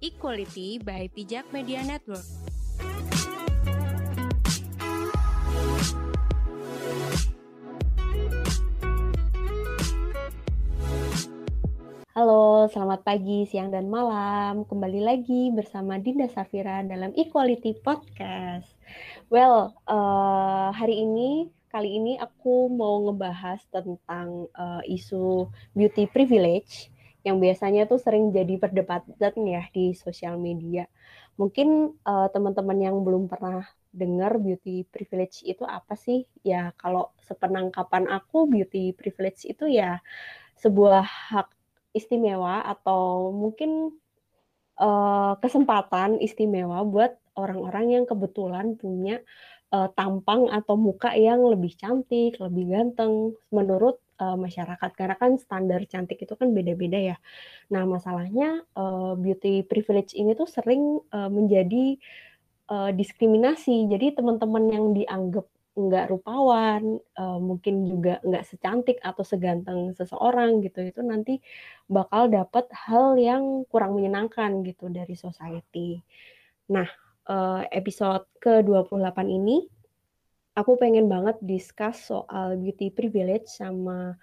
Equality by Pijak Media Network. Halo, selamat pagi, siang, dan malam. Kembali lagi bersama Dinda Safira dalam Equality Podcast. Well, uh, hari ini, kali ini aku mau ngebahas tentang uh, isu beauty privilege yang biasanya tuh sering jadi perdebatan ya di sosial media. Mungkin uh, teman-teman yang belum pernah dengar beauty privilege itu apa sih? Ya kalau sepenangkapan aku beauty privilege itu ya sebuah hak istimewa atau mungkin uh, kesempatan istimewa buat orang-orang yang kebetulan punya uh, tampang atau muka yang lebih cantik, lebih ganteng menurut uh, masyarakat karena kan standar cantik itu kan beda-beda ya. Nah masalahnya uh, beauty privilege ini tuh sering uh, menjadi uh, diskriminasi. Jadi teman-teman yang dianggap nggak rupawan, uh, mungkin juga nggak secantik atau seganteng seseorang gitu, itu nanti bakal dapat hal yang kurang menyenangkan gitu dari society. Nah, episode ke-28 ini aku pengen banget discuss soal beauty privilege sama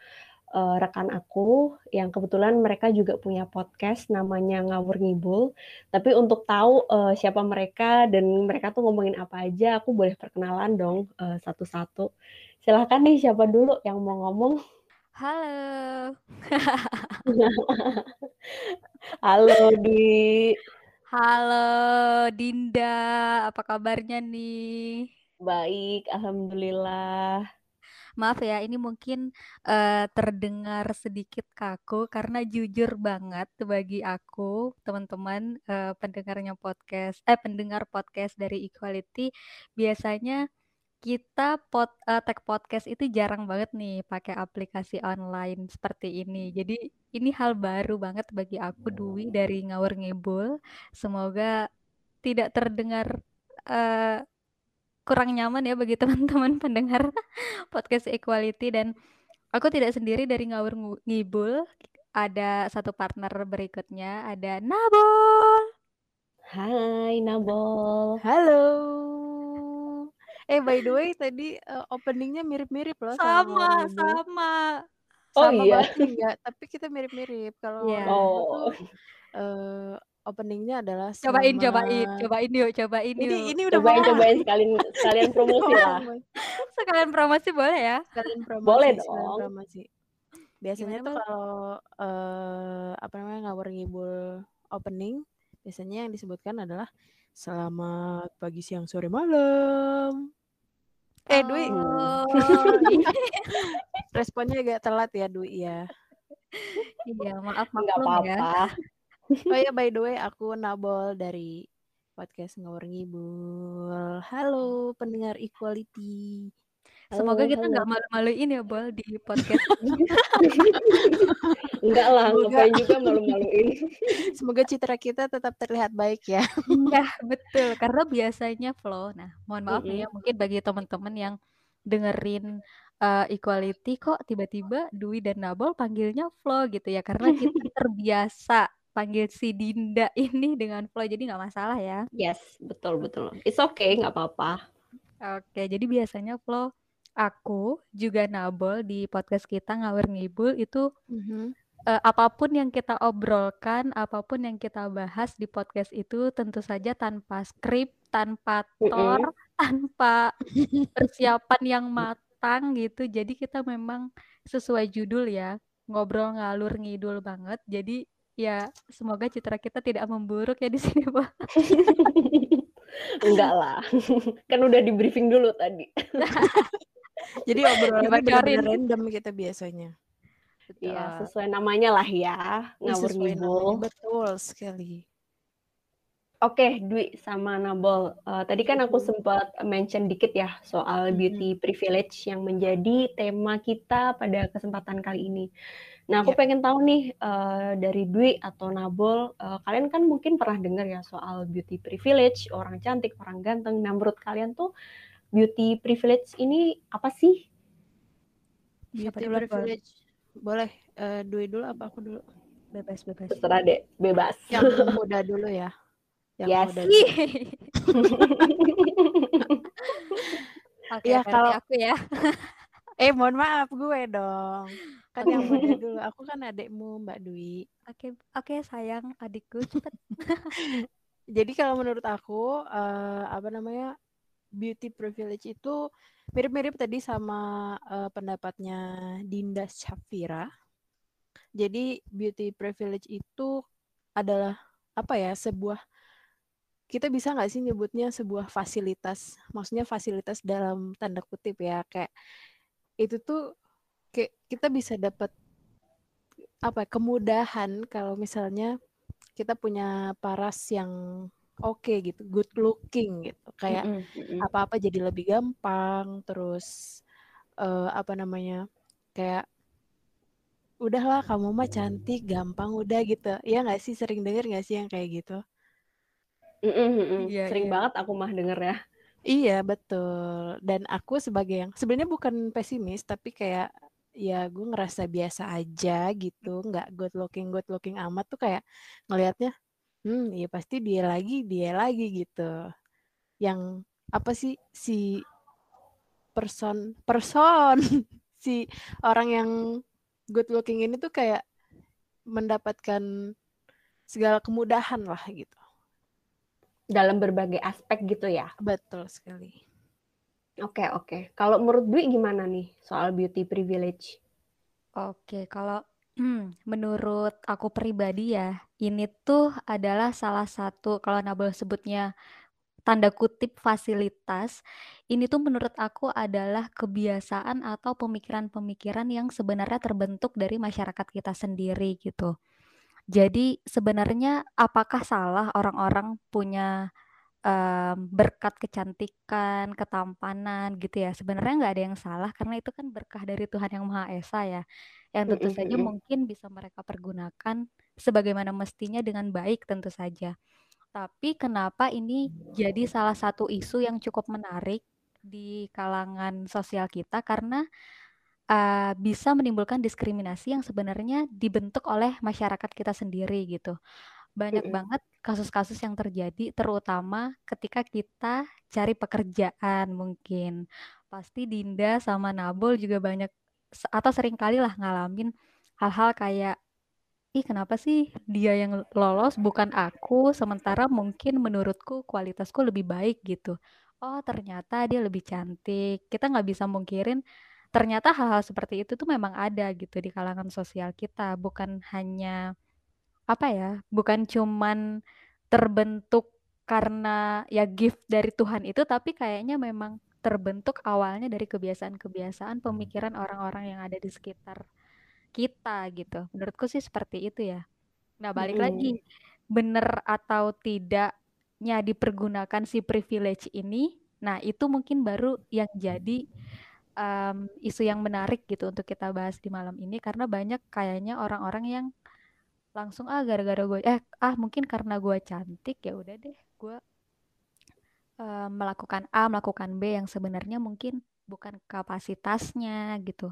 uh, rekan aku yang kebetulan mereka juga punya podcast namanya Ngawur Ngibul. Tapi untuk tahu uh, siapa mereka dan mereka tuh ngomongin apa aja, aku boleh perkenalan dong uh, satu-satu. Silahkan nih siapa dulu yang mau ngomong. Halo. Halo Dwi. Halo Dinda, apa kabarnya nih? Baik, alhamdulillah. Maaf ya, ini mungkin uh, terdengar sedikit kaku karena jujur banget bagi aku, teman-teman uh, pendengarnya podcast, eh pendengar podcast dari Equality biasanya kita pot uh, tag podcast itu jarang banget nih pakai aplikasi online seperti ini. Jadi ini hal baru banget bagi aku Dwi dari Ngawur Ngibul. Semoga tidak terdengar uh, kurang nyaman ya bagi teman-teman pendengar podcast Equality dan aku tidak sendiri dari ngawur ngibul. Ada satu partner berikutnya, ada Nabol. Hai Nabol. Halo. Eh by the way tadi uh, openingnya mirip-mirip loh sama sama. sama. Oh sama iya. Enggak, tapi kita mirip-mirip kalau yeah. oh. uh, openingnya adalah cobain cobain cobain yuk cobain yuk. ini ini udah cobain cobain sekalian sekalian promosi lah. Sekalian promosi boleh ya? Sekalian promosi boleh dong. promosi. Biasanya Gimana tuh kalau uh, apa namanya ngawur ngibul opening biasanya yang disebutkan adalah selamat pagi siang sore malam. Eh Dwi. Oh. responnya agak telat ya Dwi ya. Iya maaf maaf nggak apa-apa ya oh ya by the way aku Nabol dari podcast Ngawur Ngibul. Halo pendengar Equality. Semoga halo, kita nggak malu-maluin ya Bol di podcast Enggak lah, ngapain juga malu-maluin. Semoga citra kita tetap terlihat baik ya. Iya, betul. Karena biasanya flow. Nah, mohon maaf mm -hmm. ya, mungkin bagi teman-teman yang dengerin uh, equality kok tiba-tiba Dwi dan Nabol panggilnya flow gitu ya karena kita terbiasa panggil si Dinda ini dengan Flo jadi nggak masalah ya. Yes betul betul. It's okay nggak apa-apa. Oke jadi biasanya Flo aku juga Nabol di podcast kita ngawur ngibul itu mm-hmm. uh, apa pun yang kita obrolkan apa pun yang kita bahas di podcast itu tentu saja tanpa skrip tanpa tor mm-hmm. tanpa persiapan yang matang gitu. Jadi kita memang sesuai judul ya. Ngobrol ngalur ngidul banget. Jadi ya semoga citra kita tidak memburuk ya di sini pak. Enggak lah. Kan udah di briefing dulu tadi. Jadi obrolan random kita biasanya. Iya, sesuai namanya lah ya, ngawur ngibul. Betul sekali. Oke, Dwi sama Nabol. Uh, tadi kan aku sempat mention dikit ya soal beauty privilege yang menjadi tema kita pada kesempatan kali ini. Nah, aku yeah. pengen tahu nih uh, dari Dwi atau Nabol, uh, kalian kan mungkin pernah dengar ya soal beauty privilege, orang cantik, orang ganteng. Nah, menurut kalian tuh beauty privilege ini apa sih? Beauty privilege. Boleh uh, Dwi dulu apa aku dulu? bebas bebas terserah deh bebas yang muda dulu ya yang Yes. muda dulu. Oke, Ya, berarti kalau- aku ya. eh mohon maaf gue dong kan yang muda dulu aku kan adekmu Mbak Dwi Oke, oke sayang adikku cepet. Jadi kalau menurut aku eh, apa namanya beauty privilege itu mirip-mirip tadi sama eh, pendapatnya Dinda Syafira. Jadi beauty privilege itu adalah apa ya sebuah kita bisa nggak sih nyebutnya sebuah fasilitas, maksudnya fasilitas dalam tanda kutip ya kayak itu tuh kayak kita bisa dapat apa ya, kemudahan kalau misalnya kita punya paras yang oke gitu, good looking gitu. Kayak mm-mm. apa-apa jadi lebih gampang, terus eh, apa namanya? Kayak udahlah kamu mah cantik, gampang udah gitu. Iya nggak sih sering denger nggak sih yang kayak gitu? Mm-mm. Iya, sering iya. banget aku mah denger ya Iya, betul. Dan aku sebagai yang sebenarnya bukan pesimis, tapi kayak ya gue ngerasa biasa aja gitu, nggak good looking good looking amat tuh kayak ngelihatnya, hmm, iya pasti dia lagi, dia lagi gitu. Yang apa sih si person person si orang yang good looking ini tuh kayak mendapatkan segala kemudahan lah gitu. dalam berbagai aspek gitu ya Betul sekali. Oke oke kalau menurut Dwi gimana nih soal beauty privilege Oke, kalau hmm, menurut aku pribadi ya, ini tuh adalah salah satu kalau Nabel sebutnya tanda kutip fasilitas. Ini tuh menurut aku adalah kebiasaan atau pemikiran-pemikiran yang sebenarnya terbentuk dari masyarakat kita sendiri gitu. Jadi sebenarnya apakah salah orang-orang punya em, berkat kecantikan, ketampanan gitu ya? Sebenarnya nggak ada yang salah karena itu kan berkah dari Tuhan yang Maha Esa ya, yang tentu saja mungkin bisa mereka pergunakan sebagaimana mestinya dengan baik tentu saja. Tapi kenapa ini jadi salah satu isu yang cukup menarik di kalangan sosial kita karena uh, bisa menimbulkan diskriminasi yang sebenarnya dibentuk oleh masyarakat kita sendiri gitu. Banyak Mm-mm. banget kasus-kasus yang terjadi terutama ketika kita cari pekerjaan mungkin. Pasti Dinda sama Nabol juga banyak atau sering kali lah ngalamin hal-hal kayak ih kenapa sih dia yang lolos bukan aku sementara mungkin menurutku kualitasku lebih baik gitu. Oh ternyata dia lebih cantik. Kita nggak bisa mungkirin ternyata hal-hal seperti itu tuh memang ada gitu di kalangan sosial kita, bukan hanya apa ya, bukan cuman terbentuk karena ya gift dari Tuhan itu, tapi kayaknya memang terbentuk awalnya dari kebiasaan-kebiasaan pemikiran orang-orang yang ada di sekitar kita gitu. Menurutku sih seperti itu ya. Nah, balik lagi, bener atau tidaknya dipergunakan si privilege ini, nah itu mungkin baru yang jadi em, isu yang menarik gitu untuk kita bahas di malam ini karena banyak kayaknya orang-orang yang langsung ah gara-gara gue eh ah mungkin karena gue cantik ya udah deh gue eh, melakukan A melakukan B yang sebenarnya mungkin bukan kapasitasnya gitu.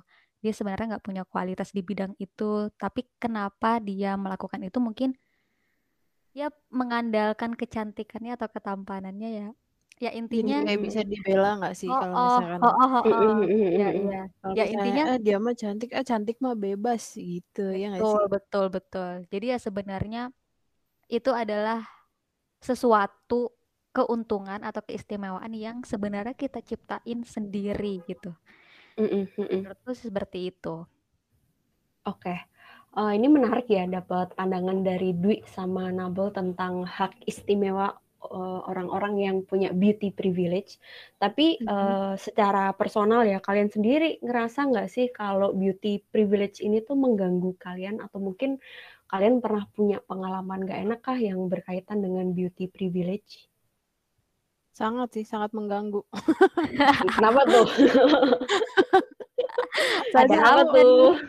Dia sebenarnya nggak punya kualitas di bidang itu tapi kenapa dia melakukan itu mungkin ya mengandalkan kecantikannya atau ketampanannya ya ya intinya kayak bisa dibela nggak sih oh kalau oh misalkan oh oh oh, oh. Ya iya ya. Misalnya intinya eh dia mah cantik, eh cantik mah bebas gitu ya nggak betul sih? betul betul. Jadi ya sebenarnya itu adalah sesuatu keuntungan atau keistimewaan yang sebenarnya kita ciptain sendiri gitu. Menurutku seperti itu. Oke, Eh, ini menarik ya dapat pandangan dari Dwi sama Nabel tentang hak istimewa orang-orang yang punya beauty privilege. Tapi Mhm. eh, secara personal ya, kalian sendiri ngerasa nggak sih kalau beauty privilege ini tuh mengganggu kalian atau mungkin kalian pernah punya pengalaman nggak enak kah yang berkaitan dengan beauty privilege? Sangat sih, sangat mengganggu. Kenapa tuh? Ada apa tuh?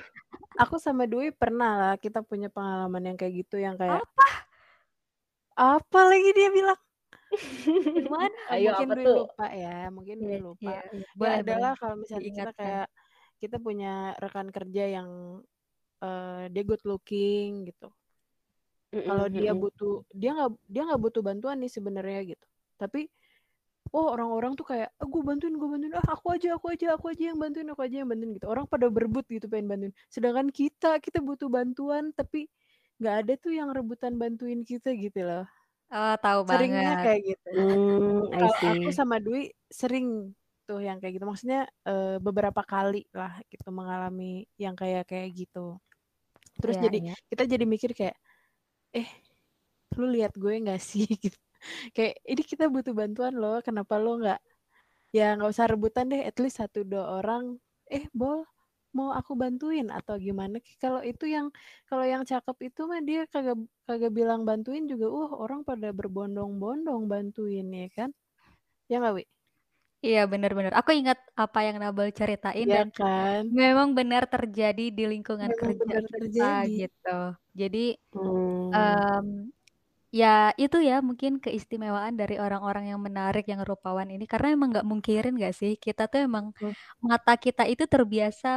aku sama Dwi pernah lah kita punya pengalaman yang kayak gitu yang kayak apa apa lagi dia bilang? Gimana Eh, Ayo mungkin apa Dwi tuh? lupa ya, mungkin Dwi Iya, lupa. iya, iya. Ya boleh adalah kalau misalnya kita kayak kita punya rekan kerja yang eh, dia good looking gitu. kalau dia butuh dia nggak dia nggak butuh bantuan nih sebenarnya gitu. Tapi oh orang-orang tuh kayak ah, gue bantuin gue bantuin. Ah aku aja aku aja aku aja yang bantuin aku aja yang bantuin. Gitu. Orang pada berebut gitu pengen bantuin. Sedangkan kita kita butuh bantuan tapi nggak ada tuh yang rebutan bantuin kita gitu loh oh tahu seringnya banget. kayak gitu. Hmm, kalau aku sama Dwi sering tuh yang kayak gitu. Maksudnya eh, beberapa kali lah gitu mengalami yang kayak kayak gitu. Terus Iya, jadi iya. kita jadi mikir kayak eh lu lihat gue nggak sih? Gitu. Kayak ini kita butuh bantuan loh. Kenapa lo nggak ya nggak usah rebutan deh. At least satu dua orang. Eh bol mau aku bantuin atau gimana kalau itu yang kalau yang cakep itu mah dia kagak kagak bilang bantuin juga uh orang pada berbondong-bondong bantuin ya kan ya nggak wi Iya benar-benar. Aku ingat apa yang Nabel ceritain ya dan kan memang benar terjadi di lingkungan memang kerja benar kita terjadi gitu. Jadi Hmm. em, ya itu ya mungkin keistimewaan dari orang-orang yang menarik yang rupawan ini karena emang nggak mungkirin nggak sih kita tuh emang Betul. mata kita itu terbiasa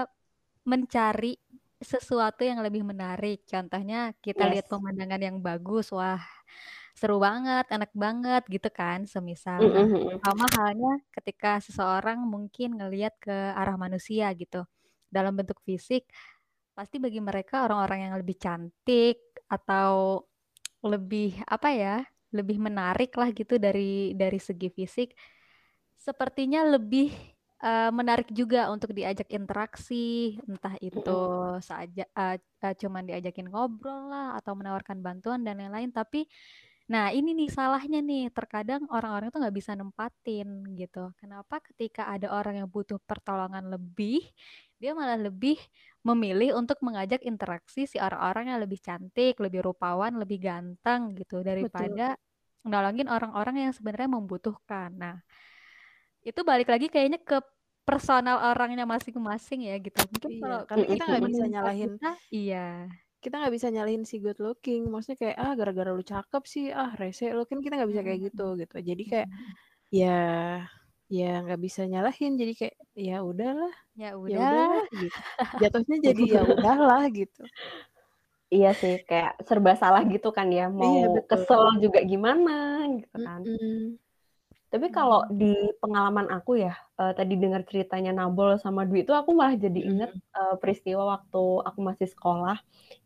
mencari sesuatu yang lebih menarik. Contohnya kita lihat Yes. pemandangan yang bagus, wah seru banget, enak banget gitu kan, semisal. Mm, Nah, mm, mm. sama halnya ketika seseorang mungkin ngelihat ke arah manusia gitu. Dalam bentuk fisik, pasti bagi mereka orang-orang yang lebih cantik atau lebih apa ya, lebih menarik lah gitu dari dari segi fisik, sepertinya lebih eh, menarik juga untuk diajak interaksi, entah itu saja eh, eh, cuman diajakin ngobrol lah atau menawarkan bantuan dan lain-lain. Tapi, nah ini nih salahnya nih, terkadang orang-orang tuh nggak bisa nempatin gitu. Kenapa? Ketika ada orang yang butuh pertolongan lebih, dia malah lebih memilih untuk mengajak interaksi si orang-orang yang lebih cantik, lebih rupawan, lebih ganteng gitu betul daripada nolongin orang-orang yang sebenarnya membutuhkan. Nah, itu balik lagi kayaknya ke personal orangnya masing-masing ya gitu. Mungkin iya kalau karena Mm, kita nggak mm, bisa mm. nyalahin kita, iya. kita nggak bisa nyalahin si good looking maksudnya kayak ah gara-gara lu cakep sih ah rese lu kan kita nggak bisa kayak gitu gitu jadi kayak Mm-mm. ya ya nggak bisa nyalahin jadi kayak ya udahlah Ya ya udah, udahlah gitu jatuhnya jadi ya udahlah gitu Iya sih, kayak serba salah gitu kan ya. iya Mau betul kesel juga gimana gitu kan. Mm-mm. Tapi kalau Hmm. di pengalaman aku ya, eh, tadi dengar ceritanya Nabol sama Dwi itu aku malah jadi inget Mm-mm. eh, peristiwa waktu aku masih sekolah.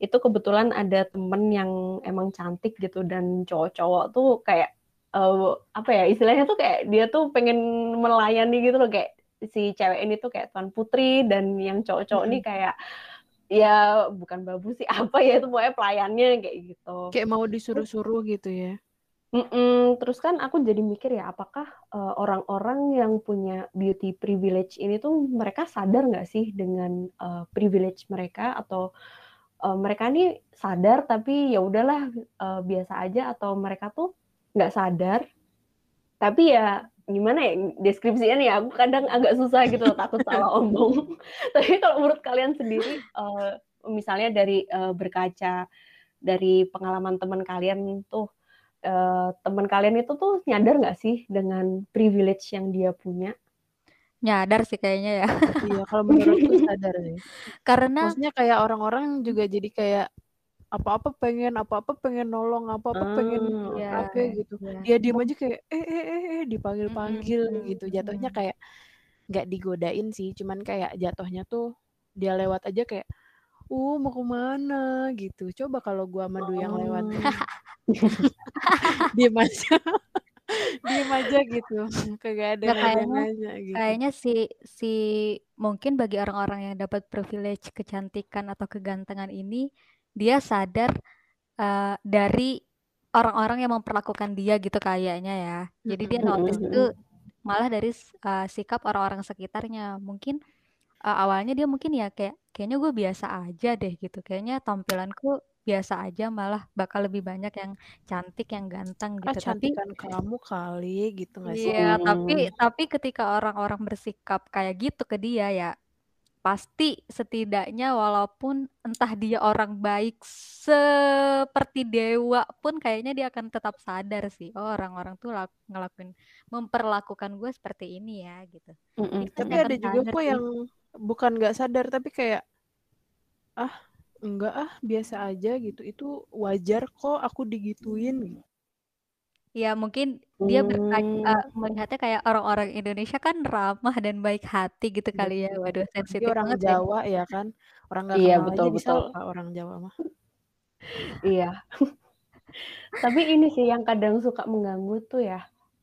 Itu kebetulan ada temen yang emang cantik gitu dan cowok-cowok tuh kayak eh, apa ya istilahnya tuh kayak dia tuh pengen melayani gitu loh kayak si cewek ini tuh kayak tuan putri dan yang cowok-cowok ini Mm-mm. kayak ya bukan babu sih apa ya itu pokoknya pelayannya kayak gitu. kayak mau disuruh-suruh gitu ya Mm-mm. Terus kan aku jadi mikir ya, apakah eh, orang-orang yang punya beauty privilege ini tuh mereka sadar nggak sih dengan eh, privilege mereka atau eh, mereka ini sadar tapi ya udahlah eh, biasa aja atau mereka tuh nggak sadar tapi ya gimana ya deskripsinya nih aku kadang agak susah gitu loh, takut salah omong. Tapi kalau menurut kalian sendiri, eh, misalnya dari eh, berkaca dari pengalaman teman kalian tuh eh, teman kalian itu tuh nyadar nggak sih dengan privilege yang dia punya? Nyadar sih kayaknya ya. iya kalau menurutku sadar sih Karena maksudnya kayak orang-orang juga jadi kayak apa-apa pengen apa-apa pengen nolong apa-apa pengen Hmm, ya, apa gitu ya. dia diem aja kayak eh eh eh, eh dipanggil-panggil Mm-mm, gitu jatuhnya kayak nggak digodain sih cuman kayak jatuhnya tuh dia lewat aja kayak uh mau ke mana gitu coba kalau gua sama Du yang lewat Oh. diem aja diem aja gitu kagak ada Ya kayaknya gitu kayaknya si si mungkin bagi orang-orang yang dapat privilege kecantikan atau kegantengan ini dia sadar eh, dari orang-orang yang memperlakukan dia gitu kayaknya ya. Jadi dia notice itu malah dari uh, sikap orang-orang sekitarnya. Mungkin uh, awalnya dia mungkin ya kayak kayaknya gue biasa aja deh gitu. Kayaknya tampilanku biasa aja malah bakal lebih banyak yang cantik, yang ganteng ah gitu. Tapi cantikan kamu kali gitu nggak sih iya, tapi Hmm. tapi ketika orang-orang bersikap kayak gitu ke dia ya pasti setidaknya walaupun entah dia orang baik seperti dewa pun kayaknya dia akan tetap sadar sih oh orang-orang tuh lak- ngelakuin memperlakukan gue seperti ini ya gitu dia pasti tapi ada juga kok yang bukan nggak sadar tapi kayak ah enggak ah biasa aja gitu itu wajar kok aku digituin Ya mungkin dia bertanya, uh, Hmm. melihatnya kayak orang-orang Indonesia kan ramah dan baik hati gitu kali ya. betul Waduh sensitif orang banget ya. Jawa ya kan orang nggak Iya kenal aja betul betul. disapa orang Jawa mah Iya. Tapi ini sih yang kadang suka mengganggu tuh ya,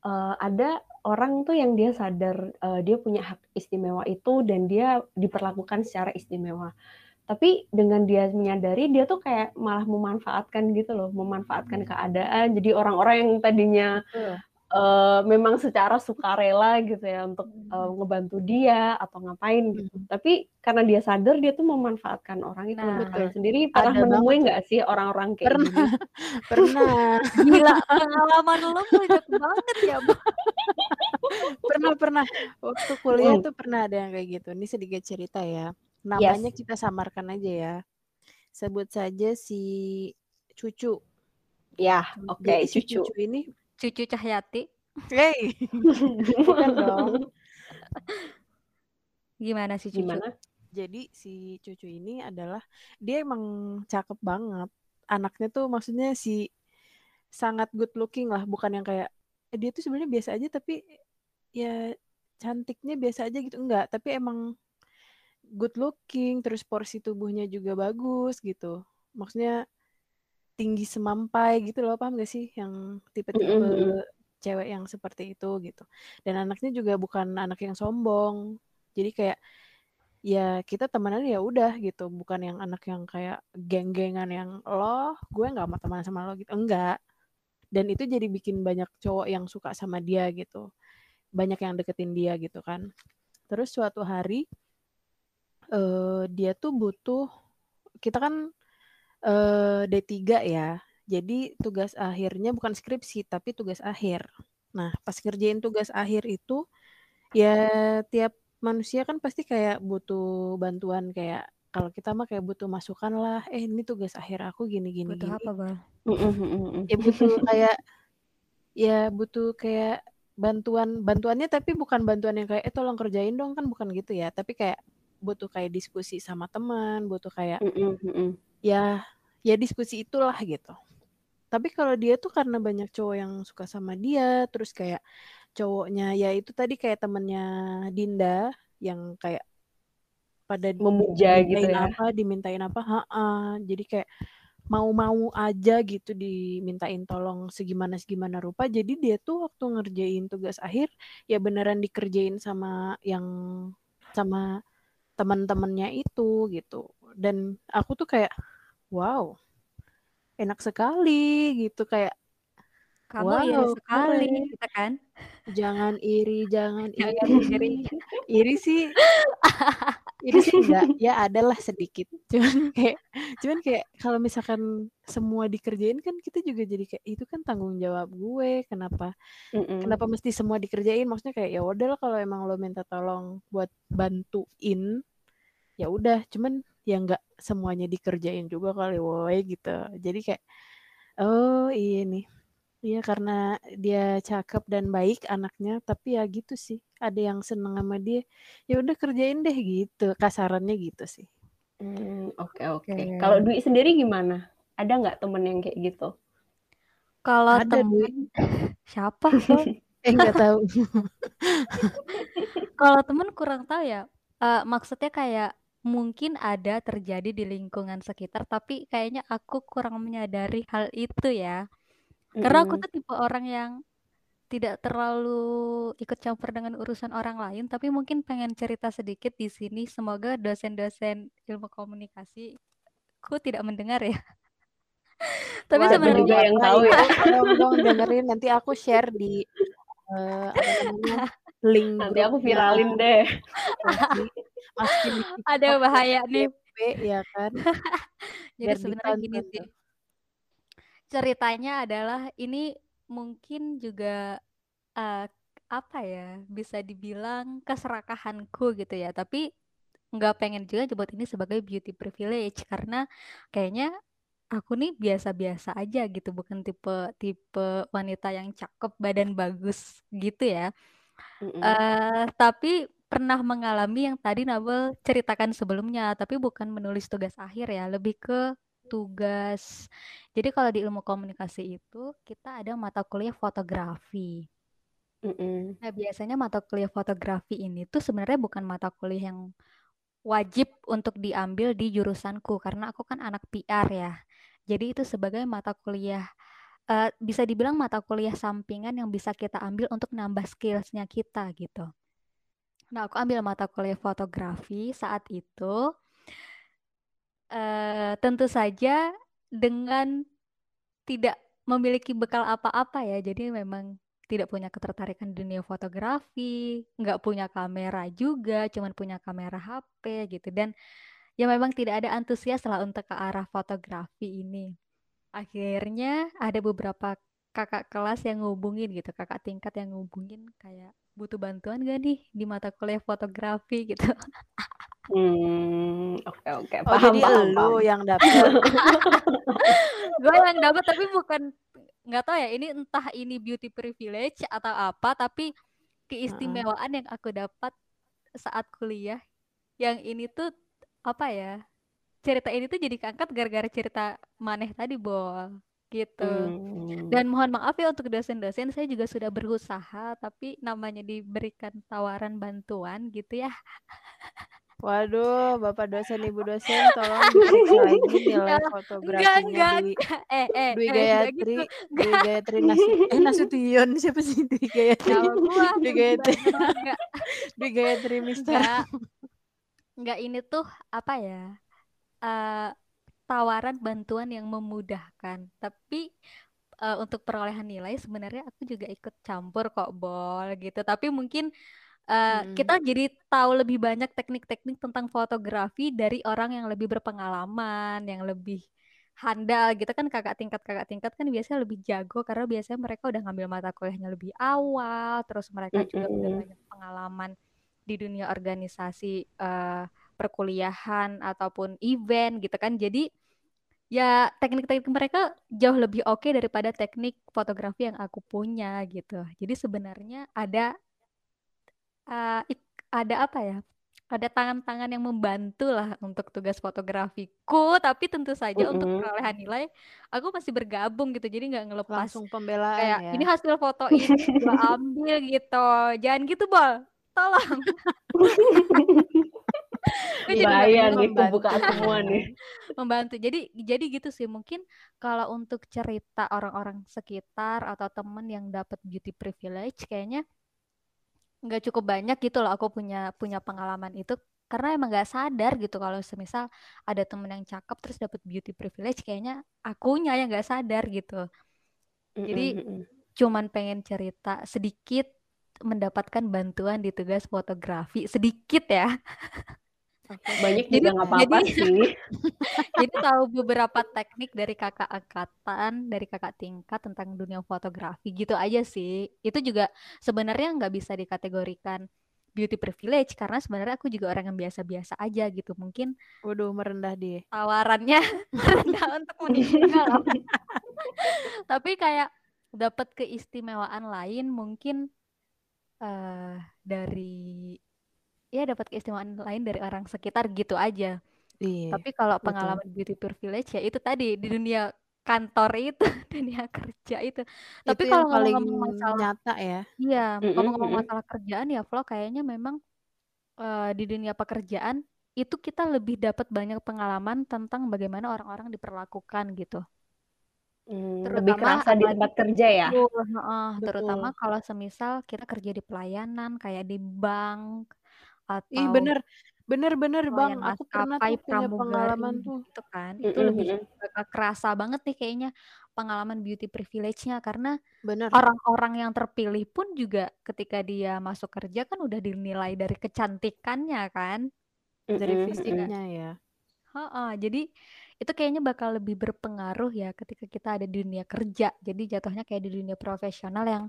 uh, ada orang tuh yang dia sadar, uh, dia punya hak istimewa itu dan dia diperlakukan secara istimewa. Tapi dengan dia menyadari, dia tuh kayak malah memanfaatkan gitu loh, memanfaatkan keadaan. Jadi orang-orang yang tadinya Betul. uh, memang secara sukarela gitu ya untuk uh, ngebantu dia atau ngapain gitu. Mhm. Tapi karena dia sadar, dia tuh memanfaatkan orang itu. Nah, Betul. sendiri pernah menemui nggak sih orang-orang kayak pernah gini? pernah Gila, pengalaman lo banyak banget ya, Bu. pernah pernah waktu kuliah Hmm. tuh pernah ada yang kayak gitu ini sedikit cerita ya Yes. namanya kita samarkan aja ya sebut saja si Cucu Ya, oke, jadi si cucu. Cucu ini Cucu Cahyati. hey bukan dong Gimana sih Cucu? Gimana? jadi si Cucu ini adalah dia emang cakep banget anaknya tuh maksudnya si sangat good looking lah bukan yang kayak eh, dia tuh sebenarnya biasa aja tapi ya cantiknya biasa aja gitu enggak tapi emang good looking terus porsi tubuhnya juga bagus gitu. Maksudnya tinggi semampai gitu loh paham gak sih? Yang tipe-tipe Mm-mm. cewek yang seperti itu gitu. Dan anaknya juga bukan anak yang sombong. Jadi kayak ya kita temenan ya udah gitu. Bukan yang anak yang kayak geng-gengan yang lo gue nggak mau teman sama lo gitu. Enggak. Dan itu jadi bikin banyak cowok yang suka sama dia gitu. Banyak yang deketin dia gitu kan. Terus suatu hari eh dia tuh butuh kita kan eh D3 ya. Jadi tugas akhirnya bukan skripsi tapi tugas akhir. Nah pas ngerjain tugas akhir itu ya tiap manusia kan pasti kayak butuh bantuan kayak kalau kita mah kayak butuh masukan lah eh ini tugas akhir aku gini gini Butuh gini. apa, mm-mm. ya butuh kayak ya butuh kayak bantuan bantuannya tapi bukan bantuan yang kayak eh tolong kerjain dong kan bukan gitu ya. Tapi kayak butuh kayak diskusi sama teman butuh kayak Mm-mm, mm-mm. ya ya diskusi itulah gitu tapi kalau dia tuh karena banyak cowok yang suka sama dia terus kayak cowoknya ya itu tadi kayak temennya Dinda yang kayak pada Memuja gitu ya. apa dimintain apa ha jadi kayak mau-mau aja gitu dimintain tolong segimana segimana rupa jadi dia tuh waktu ngerjain tugas akhir ya beneran dikerjain sama yang sama teman-temannya itu gitu dan aku tuh kayak wow enak sekali gitu kayak Kamu wow iri sekali, gitu kan? jangan iri jangan Jangan iri iri. iri sih iri sih enggak ya adalah sedikit. Cuman kayak cuman kayak kalau misalkan semua dikerjain kan kita juga jadi kayak itu kan tanggung jawab gue kenapa Mm-mm. kenapa mesti semua dikerjain? Maksudnya kayak ya udah kalau emang lo minta tolong buat bantuin ya udah. Cuman ya nggak semuanya dikerjain juga kali woi gitu. Jadi kayak oh iya nih Iya karena dia cakep dan baik anaknya tapi ya gitu sih ada yang seneng sama dia ya udah kerjain deh gitu kasarannya gitu sih Hmm, Oke oke. Oke. Kalau Dwi sendiri gimana? Ada nggak temen yang kayak gitu? Kalau temen siapa, eh nggak tahu Kalau temen kurang tahu ya. Eh, maksudnya kayak mungkin ada terjadi di lingkungan sekitar, tapi kayaknya aku kurang menyadari hal itu ya. Karena aku tuh tipe orang yang tidak terlalu ikut campur dengan urusan orang lain, tapi mungkin pengen cerita sedikit di sini. Semoga dosen-dosen ilmu komunikasi ku tidak mendengar ya. Tapi Wah, aku juga sebenarnya yang tahu ya. tolong dong dengerin nanti aku share di namanya link Nanti aku viralin deh. Masukin di ada bahaya nih. Ya kan Jadi sebenarnya gini sih. Ceritanya adalah ini mungkin juga eh, apa ya bisa dibilang keserakahanku gitu ya. Tapi nggak pengen juga nyebut ini sebagai beauty privilege karena kayaknya aku nih biasa-biasa aja gitu, bukan tipe tipe wanita yang cakep, badan bagus gitu ya. Mm-mm. eh tapi pernah mengalami yang tadi Nabel ceritakan sebelumnya, tapi bukan menulis tugas akhir ya, lebih ke tugas. Jadi kalau di ilmu komunikasi itu kita ada mata kuliah fotografi. Mm-mm. Nah, biasanya mata kuliah fotografi ini tuh sebenarnya bukan mata kuliah yang wajib untuk diambil di jurusanku karena aku kan anak PR ya. Jadi itu sebagai mata kuliah uh, bisa dibilang mata kuliah sampingan yang bisa kita ambil untuk nambah skillsnya kita gitu. Nah, aku ambil mata kuliah fotografi saat itu. Uh, tentu saja dengan tidak memiliki bekal apa-apa ya. Jadi memang tidak punya ketertarikan dunia fotografi, nggak punya kamera juga, cuman punya kamera HP gitu. Dan ya memang tidak ada antusias lah untuk ke arah fotografi ini. Akhirnya ada beberapa kakak kelas yang ngubungin gitu, kakak tingkat yang ngubungin kayak butuh bantuan gak nih di mata kuliah fotografi gitu. Hmm, oke oke. Oh, jadi paham, lu paham. yang dapet. gue yang dapat tapi bukan nggak tahu ya ini entah ini beauty privilege atau apa tapi keistimewaan yang aku dapat saat kuliah yang ini tuh apa ya cerita ini tuh jadi keangkat gara-gara cerita maneh tadi bol gitu Hmm. dan mohon maaf ya untuk dosen-dosen saya juga sudah berusaha tapi namanya diberikan tawaran bantuan gitu ya Waduh, Bapak dosen, Ibu dosen, tolong diperiksa lagi nilai fotografinya enggak Dwi, eh eh Dwi eh Gayatri, gitu Dwi Gayatri eh Nasution, siapa sih Dwi Gayatri? Gua Dwi Gayatri, Dwi Gayatri Mister. enggak enggak ini tuh apa ya eh tawaran bantuan yang memudahkan. Tapi eh, untuk perolehan nilai sebenarnya aku juga ikut campur kok bol gitu. Tapi mungkin eh, Mm-mm. kita jadi tahu lebih banyak teknik-teknik tentang fotografi dari orang yang lebih berpengalaman yang lebih handal gitu kan kakak tingkat kakak tingkat kan biasanya lebih jago karena biasanya mereka udah ngambil mata kuliahnya lebih awal terus mereka juga udah Mm-mm. banyak pengalaman di dunia organisasi eh, perkuliahan ataupun event gitu kan jadi ya teknik-teknik mereka jauh lebih oke daripada teknik fotografi yang aku punya gitu jadi sebenarnya ada ik- ada apa ya? Ada tangan-tangan yang membantu lah untuk tugas fotografiku tapi tentu saja untuk perolehan nilai aku masih bergabung gitu jadi nggak ngelepas. Langsung pembelaan kayak ya. ini hasil foto ini gue ambil gitu. Jangan gitu bol. Tolong. Bahaya nih pembukaan semua nih. membantu. Jadi jadi gitu sih mungkin kalau untuk cerita orang-orang sekitar atau temen yang dapat beauty privilege kayaknya nggak cukup banyak gitu loh aku punya punya pengalaman itu karena emang nggak sadar gitu kalau semisal ada temen yang cakep terus dapat beauty privilege kayaknya akunya yang nggak sadar gitu Jadi- mm-mm. cuman pengen cerita sedikit mendapatkan bantuan di tugas fotografi sedikit ya. banyak Jadi- juga nggak apa-apa jadi- sih. Jadi tahu beberapa teknik dari kakak angkatan, dari kakak tingkat tentang dunia fotografi gitu aja sih. Itu juga sebenarnya nggak bisa dikategorikan beauty privilege karena sebenarnya aku juga orang yang biasa-biasa aja gitu. Mungkin Waduh, merendah dia. tawarannya rendah untuk meninggal. Tapi kayak dapat keistimewaan lain mungkin eh dari ya dapat keistimewaan lain dari orang sekitar gitu aja. Iya. Tapi kalau betul. pengalaman beauty privilege ya itu tadi di dunia kantor itu, dunia kerja itu. Tapi Itu kalau yang paling ngomong-ngomong masalah nyata ya. iya, ngomong-ngomong masalah kerjaan ya Flo kayaknya memang eh, di dunia pekerjaan itu kita lebih dapat banyak pengalaman tentang bagaimana orang-orang diperlakukan gitu. Hmm, Terutama lebih kerasa di tempat kerja ya. Betul, heeh, Betul. terutama kalau semisal kita kerja di pelayanan kayak di bank Ih, atau bener. Bener, bener, Bang. pelayan Aku pernah maskapai tuh punya pengalaman pramugari tuh. gitu kan itu lebih bakal kerasa banget nih kayaknya pengalaman beauty privilege-nya karena Bener. orang-orang yang terpilih pun juga ketika dia masuk kerja kan udah dinilai dari kecantikannya kan Dari Mm-mm, mm-mm. fisiknya ya. Heeh, jadi itu kayaknya bakal lebih berpengaruh ya ketika kita ada di dunia kerja jadi jatuhnya kayak di dunia profesional yang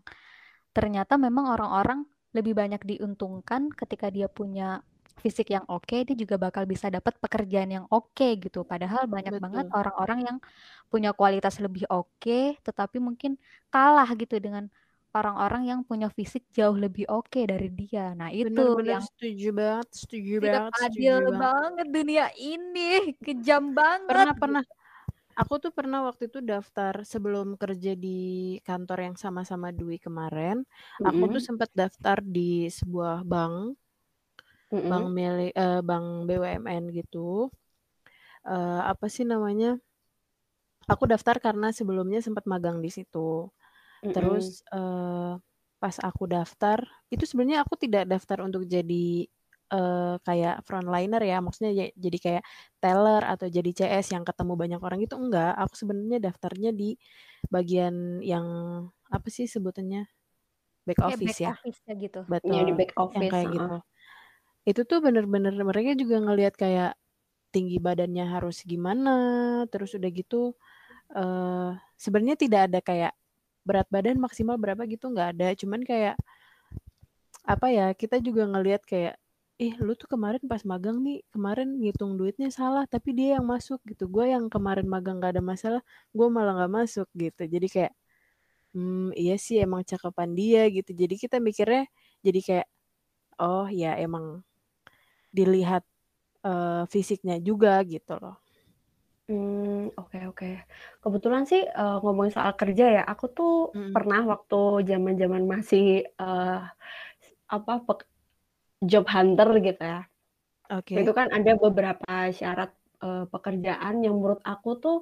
ternyata memang orang-orang lebih banyak diuntungkan ketika dia punya fisik yang oke, dia juga bakal bisa dapat pekerjaan yang oke gitu. Padahal banyak banget Betul. orang-orang yang punya kualitas lebih oke, tetapi mungkin kalah gitu dengan orang-orang yang punya fisik jauh lebih oke dari dia. Nah, itu Bener-bener yang setuju banget, setuju tidak banget, setuju adil banget. banget dunia ini, kejam banget. Pernah, pernah. Aku tuh pernah waktu itu daftar sebelum kerja di kantor yang sama-sama Dwi kemarin, aku tuh sempat daftar di sebuah bank, bank milik eh, bank BUMN gitu. Eh, apa sih namanya? Aku daftar karena sebelumnya sempat magang di situ. Mm-mm. Terus eh, pas aku daftar, itu sebenarnya aku tidak daftar untuk jadi eh, kayak frontliner ya, maksudnya ya- jadi kayak teller atau jadi CS yang ketemu banyak orang itu enggak. Aku sebenarnya daftarnya di bagian yang apa sih sebutannya back Kayak office back ya, office ya gitu. Ya di betul. back Yang office. kayak heeh. gitu. Itu tuh bener-bener mereka juga ngelihat kayak tinggi badannya harus gimana, terus udah gitu eh sebenarnya tidak ada kayak berat badan maksimal berapa gitu nggak ada, cuman kayak apa ya kita juga ngelihat kayak ih lu tuh kemarin pas magang nih kemarin ngitung duitnya salah tapi dia yang masuk gitu gue yang kemarin magang gak ada masalah gue malah nggak masuk gitu jadi kayak hmm iya sih emang cakepan dia gitu jadi kita mikirnya jadi kayak oh ya emang dilihat eh, fisiknya juga gitu loh Hmm, oke oke. Kebetulan sih eh, ngomongin soal kerja ya, aku tuh Mm-mm. pernah waktu zaman-zaman masih eh, apa pek- job hunter gitu ya. oke Itu kan ada beberapa syarat eh, pekerjaan yang menurut aku tuh